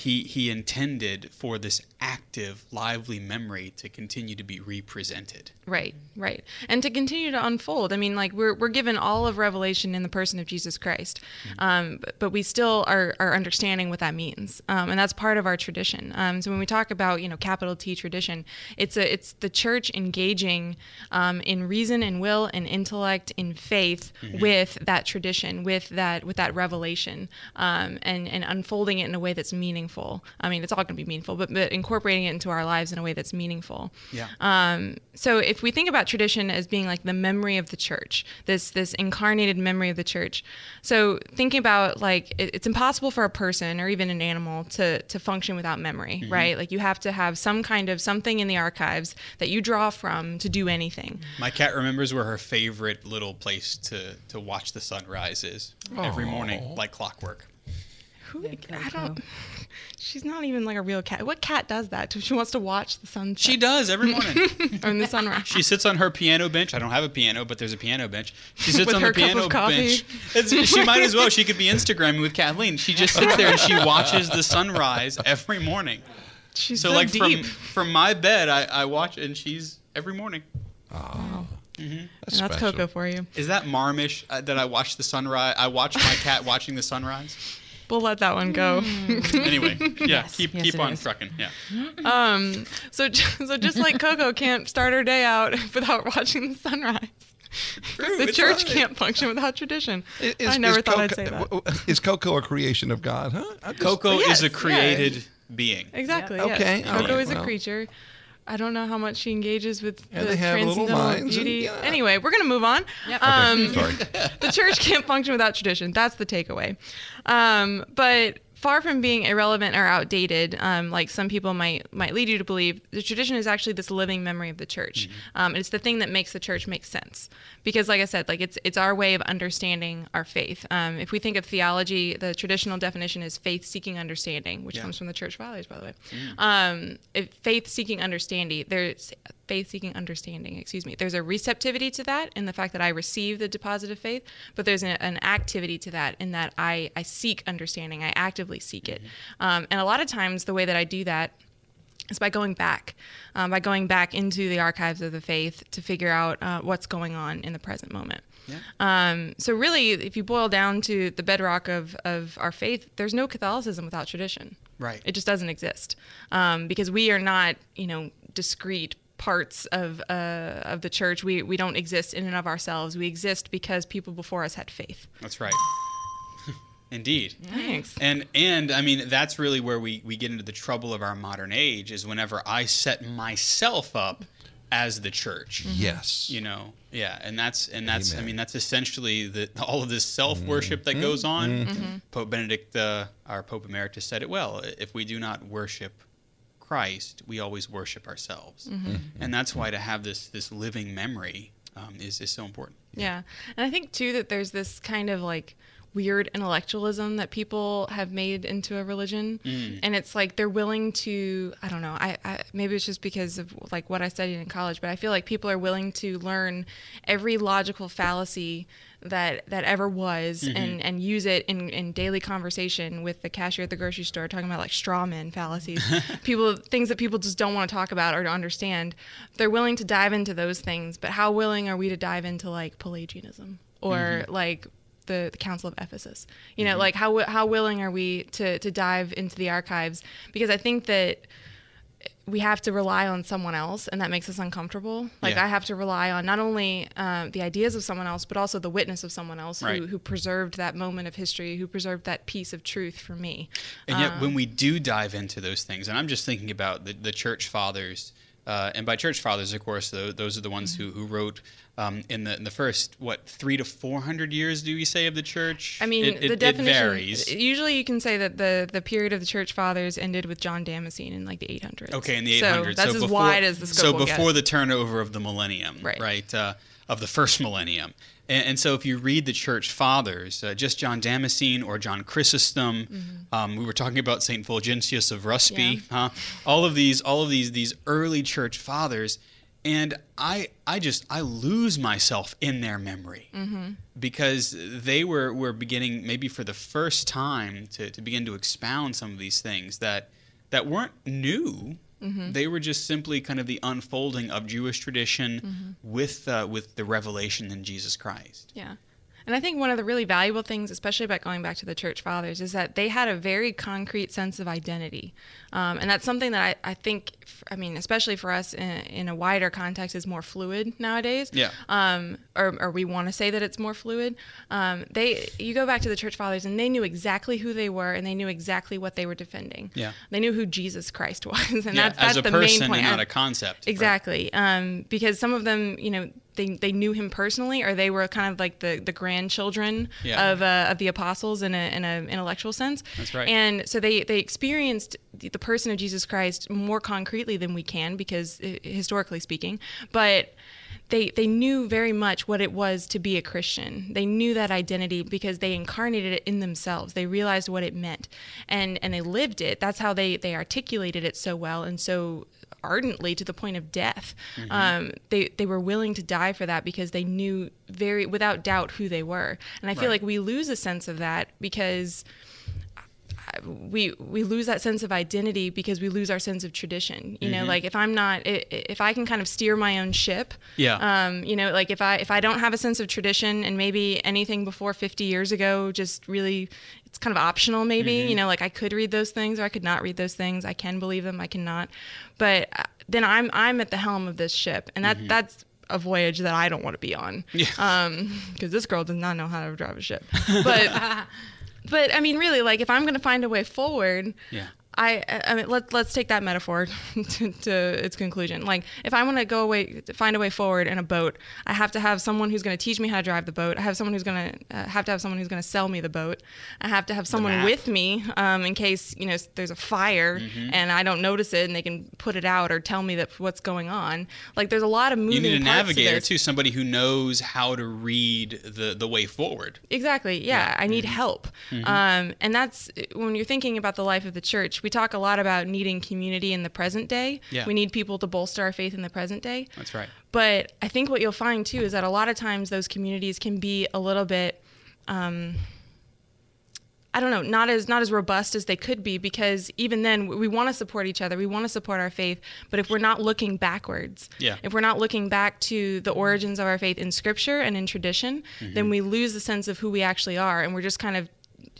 he he intended for this active, lively memory to continue to be represented. Right, right. And to continue to unfold. I mean, like we're, we're given all of Revelation in the person of Jesus Christ, um, but, but we still are, are understanding what that means, um, and that's part of our tradition. Um, so when we talk about you know capital T tradition, it's a it's the church engaging um, in reason and will and intellect in faith with that tradition, with that with that revelation, um, and and unfolding it in a way that's meaningful. I mean, it's all going to be meaningful, but, but incorporating it into our lives in a way that's meaningful. Yeah. Um, so if we think about tradition as being like the memory of the church, this this incarnated memory of the church. So thinking about like it, it's impossible for a person or even an animal to to function without memory, right? Like you have to have some kind of something in the archives that you draw from to do anything. My cat remembers where her favorite little place to, to watch the sunrise is every morning, like clockwork. Who, Yeah, I don't. She's not even like a real cat. What cat does that? She wants to watch the sunset. She does every morning. or in the sunrise. She sits on her piano bench. I don't have a piano, but there's a piano bench. She sits With on her the cup piano of bench. It's- she might as well. She could be Instagramming with Kathleen. She just sits there and she watches the sunrise every morning. She's So, so, like deep. from from my bed, I, I watch and she's every morning. and that's special. Coco for you. Is that Marmish uh, that I watch the sunrise? I watch my cat watching the sunrise. We'll let that one go. Anyway, yeah, Yes, keep yes, keep on is. trucking. Yeah. Um, so so just like Coco can't start her day out without watching the sunrise. True, the church right. can't function without tradition. Is- I never is thought I'd say that. w- w- Is Coco a creation of God? Huh? Just- Coco Yes, is a yeah. created being. Exactly. Yeah. Okay, all Coco right, is a well. creature. I don't know how much she engages with Yeah, the they have little transcendental minds and, beauty. yeah. Anyway, we're gonna move on. Yep. Um, Okay, sorry. the church can't function without tradition. That's the takeaway. Um, but far from being irrelevant or outdated, um, like some people might might lead you to believe, the tradition is actually this living memory of the church. Um, it's the thing that makes the church make sense. Because, like I said, like it's it's our way of understanding our faith. Um, if we think of theology, the traditional definition is faith-seeking understanding, which Yeah. comes from the church fathers, by the way. Um, if faith-seeking understanding, there's faith-seeking understanding. Excuse me. There's a receptivity to that in the fact that I receive the deposit of faith, but there's an, an activity to that in that I I seek understanding. I actively seek it, um, and a lot of times the way that I do that is by going back, um, by going back into the archives of the faith to figure out uh, what's going on in the present moment. Um, so really, if you boil down to the bedrock of, of our faith, there's no Catholicism without tradition. Right. It just doesn't exist um, because we are not, you know, discrete parts of uh, of the church. We we don't exist in and of ourselves. We exist because people before us had faith. That's right. Indeed. Thanks. And and I mean that's really where we we get into the trouble of our modern age is whenever I set myself up as the church. Yes. You know, yeah, and that's and that's I mean that's essentially the all of this self worship that goes on. Mm-hmm. Pope Benedict, uh, our Pope Emeritus, said it well. If we do not worship Christ, we always worship ourselves, Mm-hmm. and that's why to have this this living memory um, is is so important. Yeah. And I think too that there's this kind of like weird intellectualism that people have made into a religion. Mm. And it's like they're willing to i don't know I, I maybe it's just because of like what i studied in college but i feel like people are willing to learn every logical fallacy that that ever was mm-hmm. and and use it in in daily conversation with the cashier at the grocery store talking about like straw man fallacies people things that people just don't want to talk about or to understand. They're willing to dive into those things but how willing are we to dive into like pelagianism or mm-hmm. like the, the Council of Ephesus. You know, like how how willing are we to to dive into the archives? Because I think that we have to rely on someone else, and that makes us uncomfortable. Like Yeah. I have to rely on not only um, the ideas of someone else, but also the witness of someone else Right. who who preserved that moment of history, who preserved that piece of truth for me. And yet, when we do dive into those things, and I'm just thinking about the, the church fathers, uh, and by church fathers, of course, tho- those are the ones who, who wrote um, in the in the first what three to four hundred years, do we say, of the church? I mean, it, it, the definition. it varies. Usually, you can say that the the period of the church fathers ended with John Damascene in like the 800s. Okay, in the So 800s. that's as before, wide as the scope So before the turnover of the millennium, Right. Uh, of the first millennium. And, and so if you read the church fathers, uh, just John Damascene or John Chrysostom, Mm-hmm. um, we were talking about Saint Fulgentius of Ruspe, huh? All of these, all of these, these early church fathers, and I, I just, I lose myself in their memory Mm-hmm. because they were were beginning maybe for the first time to, to begin to expound some of these things that that weren't new. Mm-hmm. They were just simply kind of the unfolding of Jewish tradition Mm-hmm. with uh, with the revelation in Jesus Christ. Yeah. And I think one of the really valuable things, especially about going back to the church fathers, is that they had a very concrete sense of identity. Um, and that's something that I, I think, I mean, especially for us in, in a wider context, is more fluid nowadays. Yeah. Um, or, or we want to say that it's more fluid. Um, they, you go back to the church fathers, and they knew exactly who they were, and they knew exactly what they were defending. Yeah. They knew who Jesus Christ was, and yeah, that's, that's as a the person main point. and not a concept. right? Exactly. Um, because some of them, you know, they, they knew him personally, or they were kind of like the, the grandchildren Yeah. of, uh, of the apostles in a in an intellectual sense. That's right. And so they, they experienced the, the person of Jesus Christ more concretely than we can, because uh, historically speaking, but they they knew very much what it was to be a Christian. They knew that identity because they incarnated it in themselves. They realized what it meant, and and they lived it. That's how they they articulated it so well and so ardently to the point of death. Um, they they were willing to die for that because they knew very without doubt who they were. And I feel Right. like we lose a sense of that because we we lose that sense of identity because we lose our sense of tradition you know like if i'm not if i can kind of steer my own ship Yeah. um you know like if i if i don't have a sense of tradition and maybe anything before 50 years ago just really it's kind of optional maybe you know like i could read those things or i could not read those things. I can believe them i cannot. But uh, then i'm i'm at the helm of this ship and that that's a voyage that i don't want to be on. Yeah. um because this girl does not know how to drive a ship. But but I mean, really, like if I'm going to find a way forward, Yeah. I, I mean, let, let's take that metaphor to, to its conclusion. Like, if I want to go away, find a way forward in a boat, I have to have someone who's going to teach me how to drive the boat. I have someone who's going to uh, have to have someone who's going to sell me the boat. I have to have someone with me um, in case you know there's a fire Mm-hmm. and I don't notice it, and they can put it out or tell me that what's going on. Like, there's a lot of moving You need a parts to navigator this. too, somebody who knows how to read the the way forward. Exactly. Yeah, I Mm-hmm. need help. Um, and that's when you're thinking about the life of the church. We talk a lot about needing community in the present day. Yeah. We need people to bolster our faith in the present day. That's right. But I think what you'll find too is that a lot of times those communities can be a little bit. Um, I don't know, not as not as robust as they could be because even then we want to support each other, we want to support our faith, but if we're not looking backwards, Yeah. if we're not looking back to the origins of our faith in scripture and in tradition, then we lose the sense of who we actually are and we're just kind of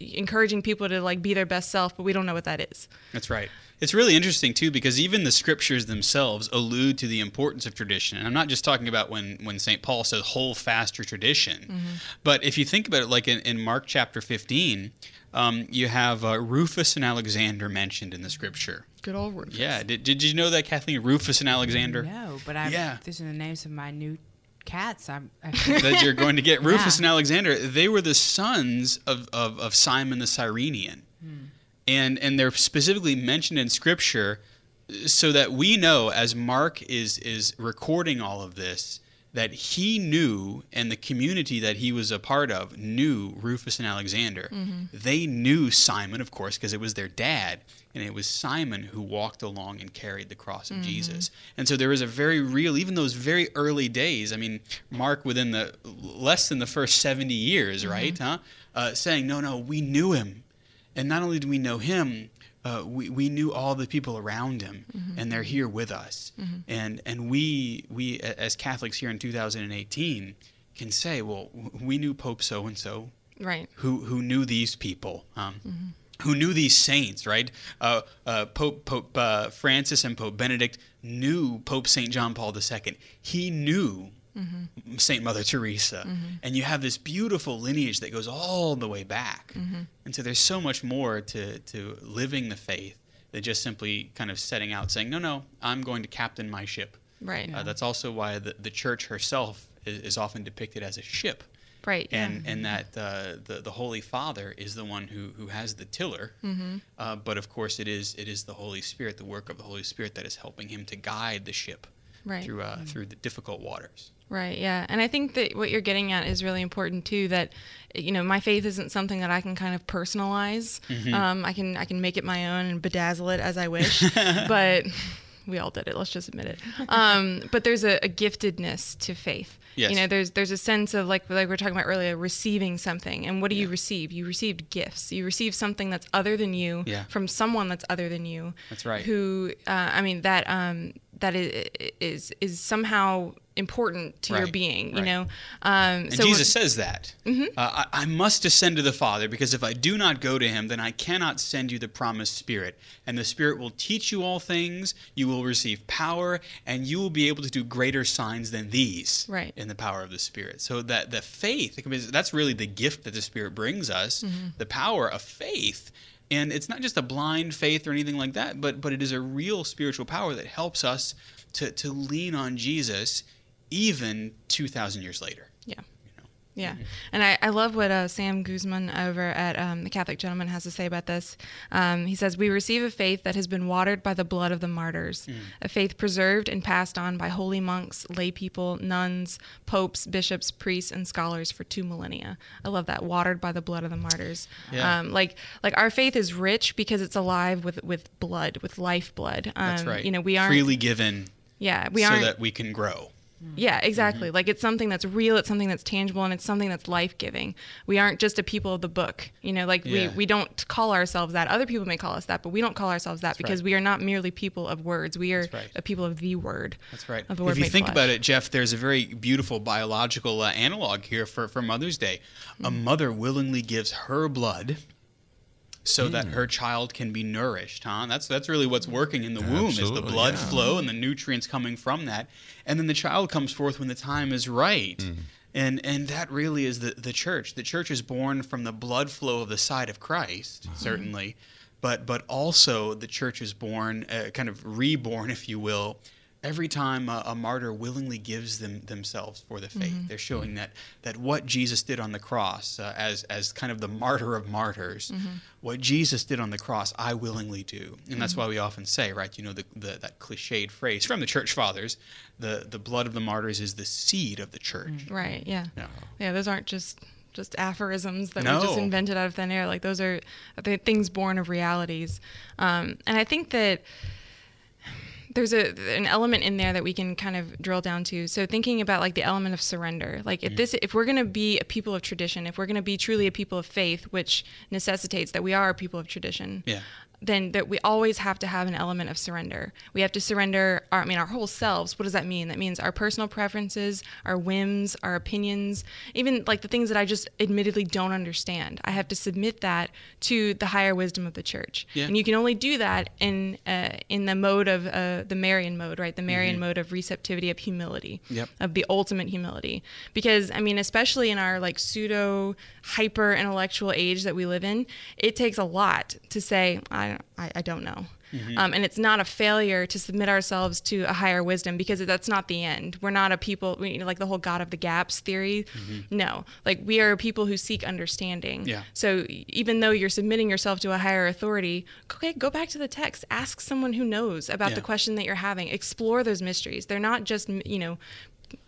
encouraging people to like be their best self, but we don't know what that is. That's right. It's really interesting too because even the scriptures themselves allude to the importance of tradition. And I'm not just talking about when when St. Paul says hold fast your tradition, but if you think about it, like in, in Mark chapter 15, um, you have uh, Rufus and Alexander mentioned in the scripture. Good old Rufus. Yeah, did, did you know that Kathleen Rufus and Alexander? No, but I Yeah. these are the names of my new cats. I'm. I, that you're going to get Rufus Yeah. and Alexander. They were the sons of, of, of Simon the Cyrenian. Hmm. And, and they're specifically mentioned in Scripture so that we know, as Mark is, is recording all of this, that he knew and the community that he was a part of knew Rufus and Alexander. Mm-hmm. They knew Simon, of course, because it was their dad. And it was Simon who walked along and carried the cross of Jesus. And so there is a very real, even those very early days. I mean, Mark, within the less than the first 70 years, right? Huh? Uh, saying, no, no, we knew him. And not only do we know him, uh, we, we knew all the people around him, and they're here with us. And and we we as Catholics here in 2018 can say, well, we knew Pope so and so, Right. who who knew these people, um, who knew these saints, right? Uh, uh, Pope Pope uh, Francis and Pope Benedict knew Pope Saint John Paul II. He knew Saint Mother Teresa, and you have this beautiful lineage that goes all the way back. And so there's so much more to to living the faith than just simply kind of setting out saying, no, no, I'm going to captain my ship. Right. Uh, that's also why the, the church herself is, is often depicted as a ship Right. yeah. and and that uh, the the Holy Father is the one who who has the tiller. Mm-hmm. Uh, but of course, it is it is the Holy Spirit, the work of the Holy Spirit, that is helping him to guide the ship Right. through uh, through the difficult waters. Right, yeah. And I think that what you're getting at is really important too that you know, my faith isn't something that I can kind of personalize. Um, I can I can make it my own and bedazzle it as I wish. but we all did it, let's just admit it. Um, but there's a, a giftedness to faith. Yes. You know, there's there's a sense of like like we are talking about earlier, receiving something. And what do you receive? You received gifts. You receive something that's other than you Yeah. from someone that's other than you. That's right. Who uh, I mean that um, that is is is somehow important to your being. You right. know. Um, so Jesus says that uh, I, I must ascend to the Father because if I do not go to Him, then I cannot send you the promised Spirit. And the Spirit will teach you all things. You will receive power, and you will be able to do greater signs than these. Right. In the power of the Spirit. So that the faith, that's really the gift that the Spirit brings us, the power of faith. And it's not just a blind faith or anything like that, but but it is a real spiritual power that helps us to to lean on Jesus, even two thousand years later. Yeah. Yeah, and I, I love what uh, Sam Guzman over at um, the Catholic Gentleman has to say about this. Um, he says, "We receive a faith that has been watered by the blood of the martyrs, a faith preserved and passed on by holy monks, lay people, nuns, popes, bishops, priests, and scholars for two millennia." I love that watered by the blood of the martyrs. Yeah. Um, like like our faith is rich because it's alive with with blood, with life blood. Um, That's right. You know, we aren't freely given yeah we so aren't that we can grow. Yeah, exactly. Mm-hmm. Like it's something that's real, it's something that's tangible, and it's something that's life giving. We aren't just a people of the book. You know, like Yeah. we, we don't call ourselves that. Other people may call us that, but we don't call ourselves that because right. we are not merely people of words. We are right. a people of the word. That's right. Of the word if you think flesh. about it, Jeff, there's a very beautiful biological uh, analog here for, for Mother's Day. Mm. A mother willingly gives her blood so that her mm. child can be nourished, huh? That's that's really what's working in the womb is the blood yeah. flow and the nutrients coming from that. And then the child comes forth when the time is right. Mm. And and that really is the, the church. The church is born from the blood flow of the side of Christ, uh-huh. certainly. But but also the church is born, uh, kind of reborn, if you will, every time a, a martyr willingly gives them themselves for the faith. They're showing that that what Jesus did on the cross, uh, as as kind of the martyr of martyrs, what Jesus did on the cross, I willingly do, and that's why we often say, right? You know, the, the that cliched phrase from the church fathers, the the blood of the martyrs is the seed of the church. Right. Yeah. Yeah. Yeah. Those aren't just just aphorisms that we just invented out of thin air. Like those are the things born of realities. Um, and I think that there's a an element in there that we can kind of drill down to. So thinking about like the element of surrender. Like if this if we're going to be a people of tradition, if we're going to be truly a people of faith, which necessitates that we are a people of tradition. Yeah. Then that we always have to have an element of surrender. We have to surrender our I mean our whole selves. What does that mean? That means our personal preferences, our whims, our opinions, even like the things that I just admittedly don't understand. I have to submit that to the higher wisdom of the church. Yeah. And you can only do that in uh, in the mode of uh, the Marian mode, right? The Marian mode of receptivity of humility, Yep. of the ultimate humility. Because I mean, especially in our like pseudo hyper intellectual age that we live in, it takes a lot to say I I, I don't know. Um, and it's not a failure to submit ourselves to a higher wisdom because that's not the end. We're not a people, we, you know, like the whole God of the gaps theory. No, like we are people who seek understanding. Yeah. So even though you're submitting yourself to a higher authority, okay, go back to the text. Ask someone who knows about Yeah. the question that you're having. Explore those mysteries. They're not just you know,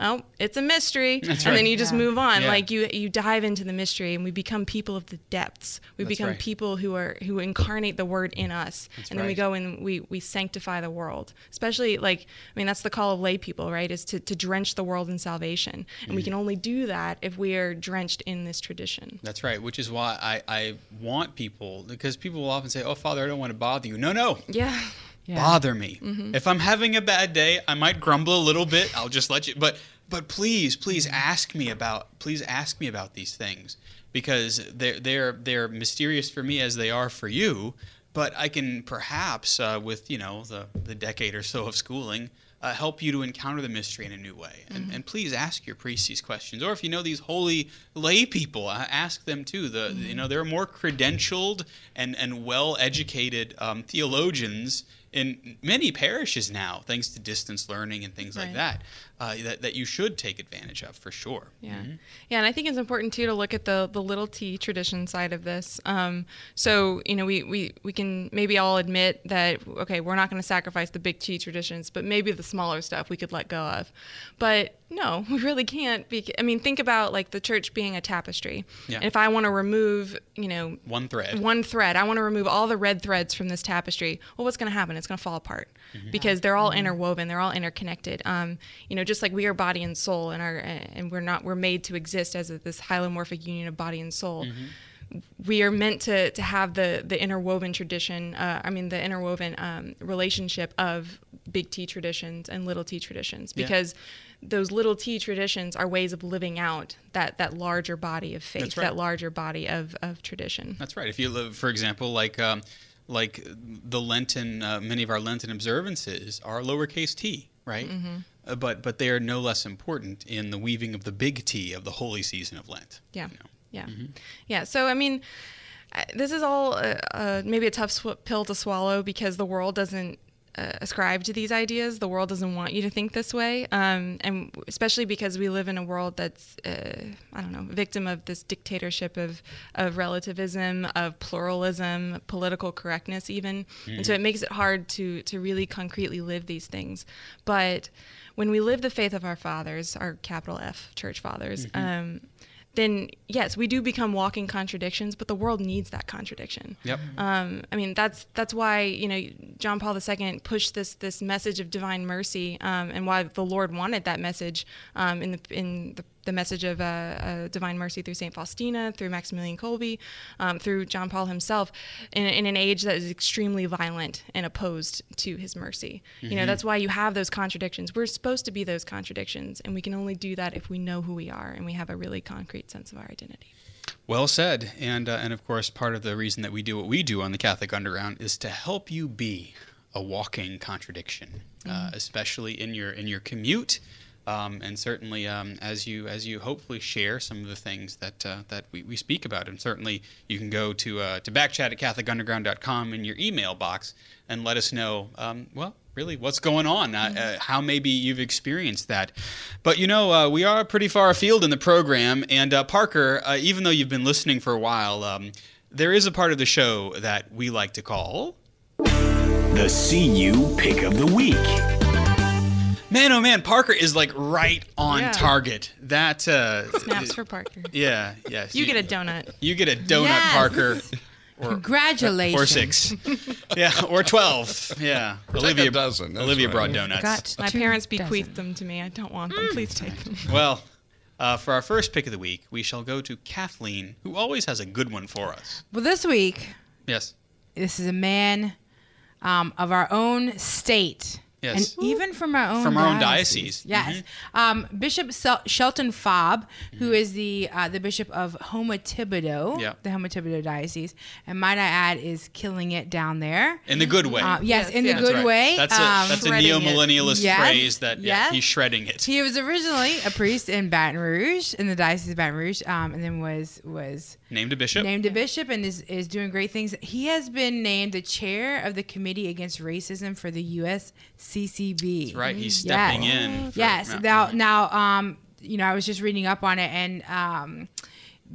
oh, it's a mystery, That's and then you just Yeah. move on. Yeah. Like you you dive into the mystery, and we become people of the depths. We That's become right. people who are who incarnate the word in us, That's and then we go and we we sanctify the world. Especially like I mean, that's the call of lay people, right? Is to to drench the world in salvation, and we mm. can only do that if we are drenched in this tradition. That's right, which is why I, I want people, because people will often say, Oh, Father, I don't want to bother you. No, no, Yeah. Yeah. bother me. Mm-hmm. If I'm having a bad day, I might grumble a little bit. I'll just let you. But but please, please Mm-hmm. ask me about please ask me about these things because they're they're they're mysterious for me as they are for you. But I can perhaps, uh, with you know the the decade or so of schooling, uh, help you to encounter the mystery in a new way. And, Mm-hmm. and please ask your priests these questions, or if you know these holy lay people, uh, ask them too. The Mm-hmm. you know there are more credentialed and and well educated um, theologians in many parishes now, thanks to distance learning and things like that, uh, that, that you should take advantage of for sure. Yeah, yeah, and I think it's important too to look at the the little T tradition side of this. Um, so you know, we we we can maybe all admit that okay, we're not going to sacrifice the big T traditions, but maybe the smaller stuff we could let go of. But no, we really can't. Be, I mean, think about like the church being a tapestry. Yeah. And if I want to remove, you know, One thread. one thread. I want to remove all the red threads from this tapestry. Well, what's going to happen? It's going to fall apart Mm-hmm. because they're all interwoven. They're all interconnected. Um, you know, just like we are body and soul, and our and we're not we're made to exist as a, this hylomorphic union of body and soul. Mm-hmm. We are meant to to have the the interwoven tradition. Uh, I mean, the interwoven um, relationship of big T traditions and little T traditions Yeah. because. Those little T traditions are ways of living out that, that larger body of faith, right. that larger body of, of tradition. That's right. If you live, for example, like um, like the Lenten, uh, many of our Lenten observances are lowercase t, right? Mm-hmm. Uh, but but they are no less important in the weaving of the big T of the holy season of Lent. Yeah. you know. Yeah. Mm-hmm. Yeah. So, I mean, this is all uh, uh, maybe a tough sw- pill to swallow because the world doesn't uh, ascribe to these ideas. The world doesn't want you to think this way, um, and especially because we live in a world that's uh, I don't know victim of this dictatorship of of relativism, of pluralism, political correctness, even, and so it makes it hard to to really concretely live these things. But when we live the faith of our fathers, our capital F church fathers. Um, then yes, we do become walking contradictions, but the world needs that contradiction. Yep. Um, I mean, that's that's why you know John Paul II pushed this this message of divine mercy, um, and why the Lord wanted that message um, in the in the, the message of uh, uh, divine mercy through Saint Faustina, through Maximilian Kolbe, um, through John Paul himself, in, in an age that is extremely violent and opposed to His mercy. You know, that's why you have those contradictions. We're supposed to be those contradictions, and we can only do that if we know who we are and we have a really concrete sense of our identity. Well said. And uh, and of course, part of the reason that we do what we do on the Catholic Underground is to help you be a walking contradiction, uh, especially in your in your commute. Um, and certainly, um, as you as you hopefully share some of the things that uh, that we, we speak about, and certainly you can go to uh, to backchat at CatholicUnderground.com in your email box and let us know. Um, well, really, what's going on? Uh, uh, how maybe you've experienced that. But you know, uh, we are pretty far afield in the program, and uh, Parker, uh, even though you've been listening for a while, um, there is a part of the show that we like to call. The CU Pick of the Week. Man, oh man, Parker is like right on Yeah. target. That uh, Snaps for Parker. yeah, yes. You get a donut. you get a donut, Yes. Parker, or Congratulations. or six, yeah, or twelve, yeah. Olivia dozen, that's Olivia right. brought donuts. Got My two parents dozen. bequeathed them to me. I don't want them. Please take them. Well, uh, for our first pick of the week, we shall go to Kathleen, who always has a good one for us. Well, this week, Yes. this is a man um, of our own state. Yes. And even from our own From our own diocese. Yes. Um, Bishop Sel- Shelton Fabre, who is the uh, the bishop of Houma Thibodaux, Yeah. the Houma Thibodaux diocese, and might I add, is killing it down there. In the good way. Uh, yes, Yes, in yeah. the That's good right. way. That's a Um, that's a neo millennialist Yes, phrase that yeah, yes. he's shredding it. He was originally a priest in Baton Rouge, in the diocese of Baton Rouge, um, and then was was Named a bishop. named a bishop and is, is doing great things. He has been named the chair of the Committee Against Racism for the U.S. CCB. That's right. He's stepping Yes. in. for- yes. yeah. Now, now, um, you know, I was just reading up on it, and um,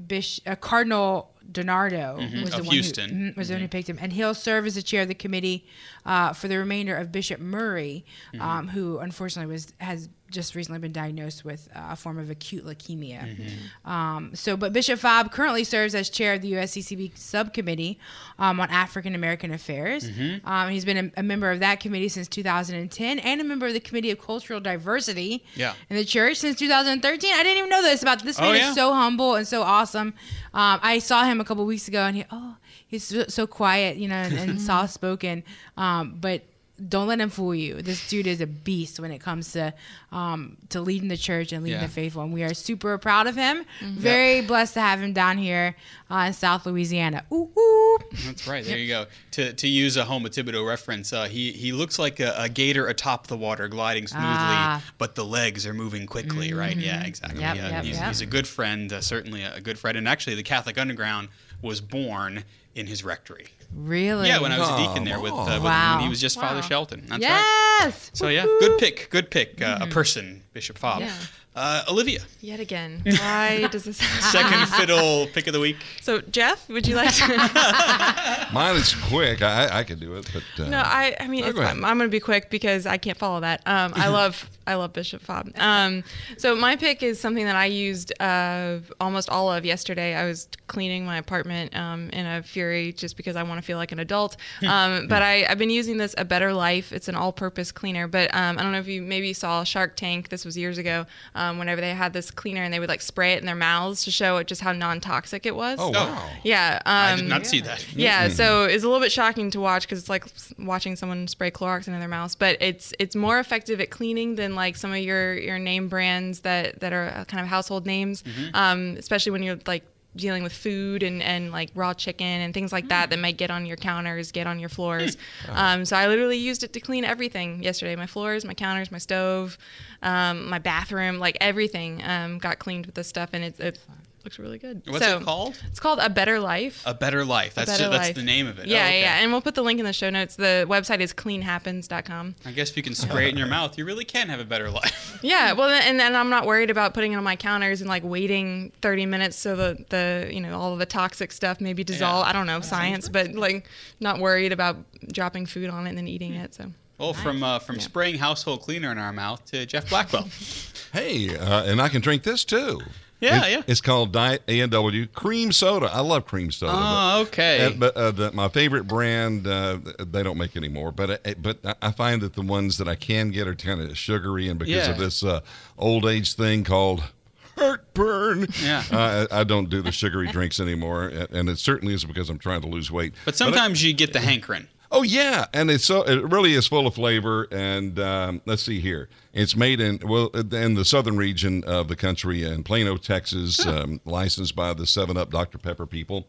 Bish, uh, Cardinal DiNardo was Mm-hmm. of the one Houston. who was the one who picked him, and he'll serve as the chair of the committee uh, for the remainder of Bishop Murry, Mm-hmm. um, who unfortunately was has just recently been diagnosed with uh, a form of acute leukemia. Mm-hmm. Um, so, but Bishop Fabre currently serves as chair of the USCCB subcommittee um, on African American Affairs. Mm-hmm. Um, he's been a, a member of that committee since 2010, and a member of the Committee of Cultural Diversity Yeah. in the church since 2013. I didn't even know this about this Oh, man yeah? is so humble and so awesome. Um, I saw him a couple weeks ago, and he oh he's so, so quiet, you know, and, and soft spoken. Um, but don't let him fool you. This dude is a beast when it comes to um, to leading the church and leading Yeah. the faithful, and we are super proud of him. Very blessed to have him down here uh, in South Louisiana. Ooh, ooh. That's right. There you go. To, to use a Houma Thibodaux reference, uh, he he looks like a, a gator atop the water, gliding smoothly, Ah. but the legs are moving quickly. Right? Yeah, exactly. Yep, yeah, yep, he's, yep. he's a good friend, uh, certainly a, a good friend. And actually, the Catholic Underground was born in his rectory. Really? Yeah, when I was a deacon there with, uh, with Wow. when he was just Father Shelton. That's right. yes. So yeah, good pick, good pick. Uh, A person, Bishop Fabre. Yeah. Uh, Olivia, Yet again. Why does this happen? second fiddle pick of the week. So, Jeff, would you like to? Mine is quick. I, I could do it, but uh, No, I, I mean, Oh, it's, go ahead. I'm, I'm going to be quick because I can't follow that. Um, I love, I love Bishop Fabre. Um, so my pick is something that I used uh, almost all of yesterday. I was cleaning my apartment um, in a fury just because I want to feel like an adult. Um, but I, I've been using this A Better Life. It's an all-purpose cleaner. But um, I don't know if you maybe saw Shark Tank. This was years ago. Um, whenever they had this cleaner and they would like spray it in their mouths to show it just how non-toxic it was. oh wow. Yeah. Um, I did not see that. yeah, so it's a little bit shocking to watch because it's like watching someone spray Clorox into their mouth. But it's it's more effective at cleaning than like some of your your name brands that that are uh, kind of household names, um, especially when you're like dealing with food and, and like raw chicken and things like that that might get on your counters, get on your floors. Um, so I literally used it to clean everything yesterday. My floors, my counters, my stove, um, my bathroom, like everything um, got cleaned with this stuff, and it's, it's looks really good. What's so, it called? It's called A Better Life. A Better Life. That's Better ju- that's the name of it. Yeah, Oh, okay. yeah, and we'll put the link in the show notes. The website is cleanhappens.com. I guess if you can spray it in your mouth, you really can have a better life. Yeah, well, and then I'm not worried about putting it on my counters and like waiting 30 minutes so the the you know all of the toxic stuff maybe dissolve. I don't know science, but like not worried about dropping food on it and then eating it. So Well, from uh, from spraying household cleaner in our mouth to Jeff Blackwell. Hey, uh, and I can drink this too. Yeah, It- yeah. It's called Diet A and W cream soda. I love cream soda. but- oh, okay. Uh, but uh, the, my favorite brand, uh, they don't make anymore. But uh, but I- I find that the ones that I can get are kind of sugary, and because of this uh, old age thing called heartburn, Yeah. uh, I I don't do the sugary drinks anymore, and- it certainly is because I'm trying to lose weight. but I- sometimes you get the hankering. Oh yeah, and it's so it really is full of flavor. And um, let's see here, it's made in well in the southern region of the country in Plano, Texas, um, licensed by the Seven Up Dr Pepper people.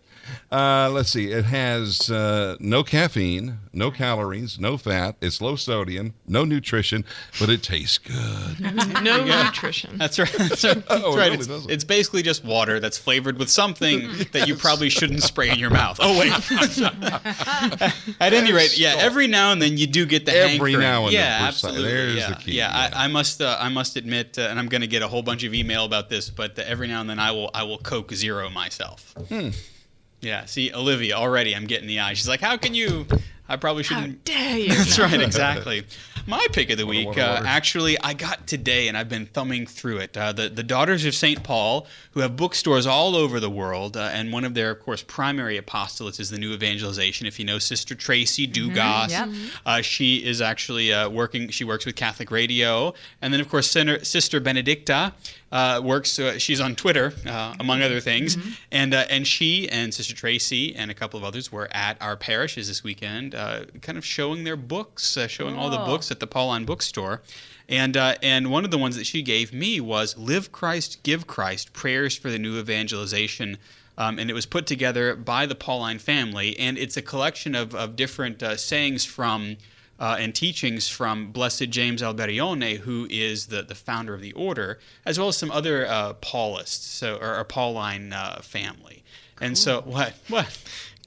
Uh, let's see, it has uh, no caffeine, no calories, no fat. It's low sodium, no nutrition, but it tastes good. no nutrition. That's right. That's right. That's Oh, it right. really It's, it's basically just water that's flavored with something that you probably shouldn't spray in your mouth. Oh wait. At any rate, yeah. Every now and then you do get the Every hankering. now and then, yeah, absolutely. There's yeah, the key, yeah. yeah. I, I must. Uh, I must admit, uh, and I'm going to get a whole bunch of email about this, but uh, every now and then I will. I will Coke Zero myself. Hmm. Yeah. See, Olivia already. I'm getting the eye. She's like, "How can you?" I probably shouldn't. How dare you? That's right, exactly. My pick of the Wonder week, what uh, actually, I got today, and I've been thumbing through it. Uh, the the Daughters of Saint Paul, who have bookstores all over the world, uh, and one of their, of course, primary apostolates is the New Evangelization. If you know Sister Tracy Dugas, yep. uh, she is actually uh, working. She works with Catholic Radio, and then of course, Sister, Sister Benedicta uh, works. Uh, she's on Twitter, uh, among other things, and uh, and she and Sister Tracy and a couple of others were at our parishes this weekend, uh, kind of showing their books, uh, showing all the Oh. books at the Pauline Bookstore. And, uh, and one of the ones that she gave me was Live Christ, Give Christ Prayers for the New Evangelization. Um, and it was put together by the Pauline family. And it's a collection of, of different uh, sayings from uh, and teachings from Blessed James Alberione, who is the, the founder of the order, as well as some other uh, Paulists, so or, or Pauline uh, family. And so what what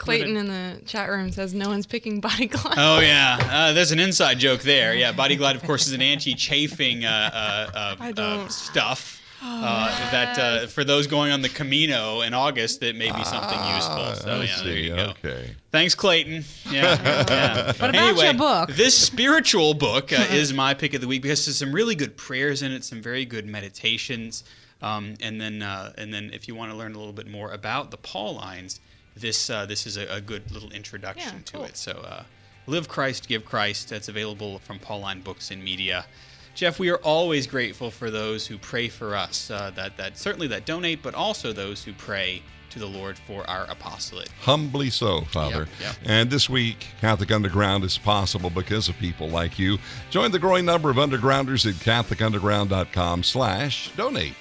Clayton in the chat room says no one's picking body glide. Oh yeah, uh, there's an inside joke there. Yeah, Body Glide, of course, is an anti-chafing uh, uh, uh, I uh, don't. stuff. Uh, that uh, for those going on the Camino in August, that may be something useful. So Ah, I yeah, there you go. Okay. Thanks, Clayton. Yeah. yeah. What about anyway, your book? this spiritual book uh, is my pick of the week because there's some really good prayers in it, some very good meditations, um, and then uh, and then if you want to learn a little bit more about the Paulines, this uh, this is a, a good little introduction Yeah, to cool. it. So, uh, live Christ, give Christ. That's available from Pauline Books and Media. Jeff, we are always grateful for those who pray for us. Uh, that that certainly that donate, but also those who pray to the Lord for our apostolate. Humbly so, Father. yep. And this week, Catholic Underground is possible because of people like you. Join the growing number of undergrounders at CatholicUnderground.com slash donate.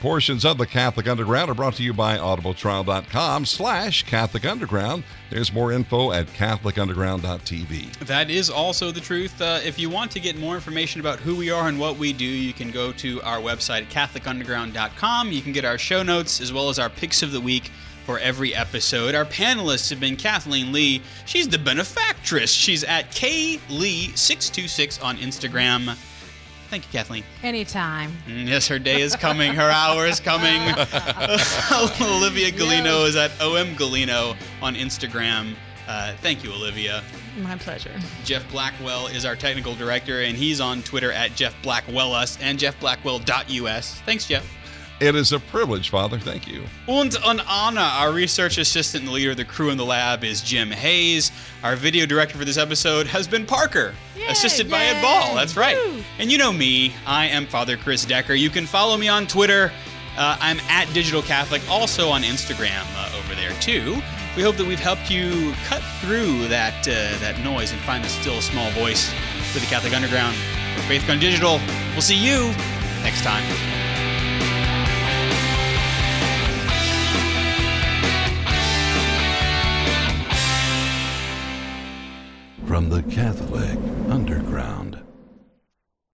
Portions of the Catholic Underground are brought to you by audibletrial.com slash Catholic Underground. There's more info at CatholicUnderground.tv. That is also the truth. Uh, if you want to get more information about who we are and what we do, you can go to our website at CatholicUnderground.com. You can get our show notes as well as our picks of the week for every episode. Our panelists have been Kathleen Lee. She's the benefactress. She's at KLee626 on Instagram. Thank you, Kathleen. Anytime. Mm, Yes, her day is coming. Her hour is coming. Olivia Galino is at OM Galino on Instagram. Uh, thank you, Olivia. My pleasure. Jeff Blackwell is our technical director, and he's on Twitter at Jeff Blackwellus and jeffblackwell.us. Thanks, Jeff. It is a privilege, Father. Thank you. And an Anna, our research assistant and leader of the crew in the lab, is Jim Hayes. Our video director for this episode has been Parker, assisted by Ed Ball. That's right. And you know me, I am Father Chris Decker. You can follow me on Twitter. Uh, I'm at Digital Catholic, also on Instagram uh, over there too. We hope that we've helped you cut through that uh, that noise and find the still small voice for the Catholic Underground. For Faith Gone Digital, we'll see you next time. From the Catholic Underground.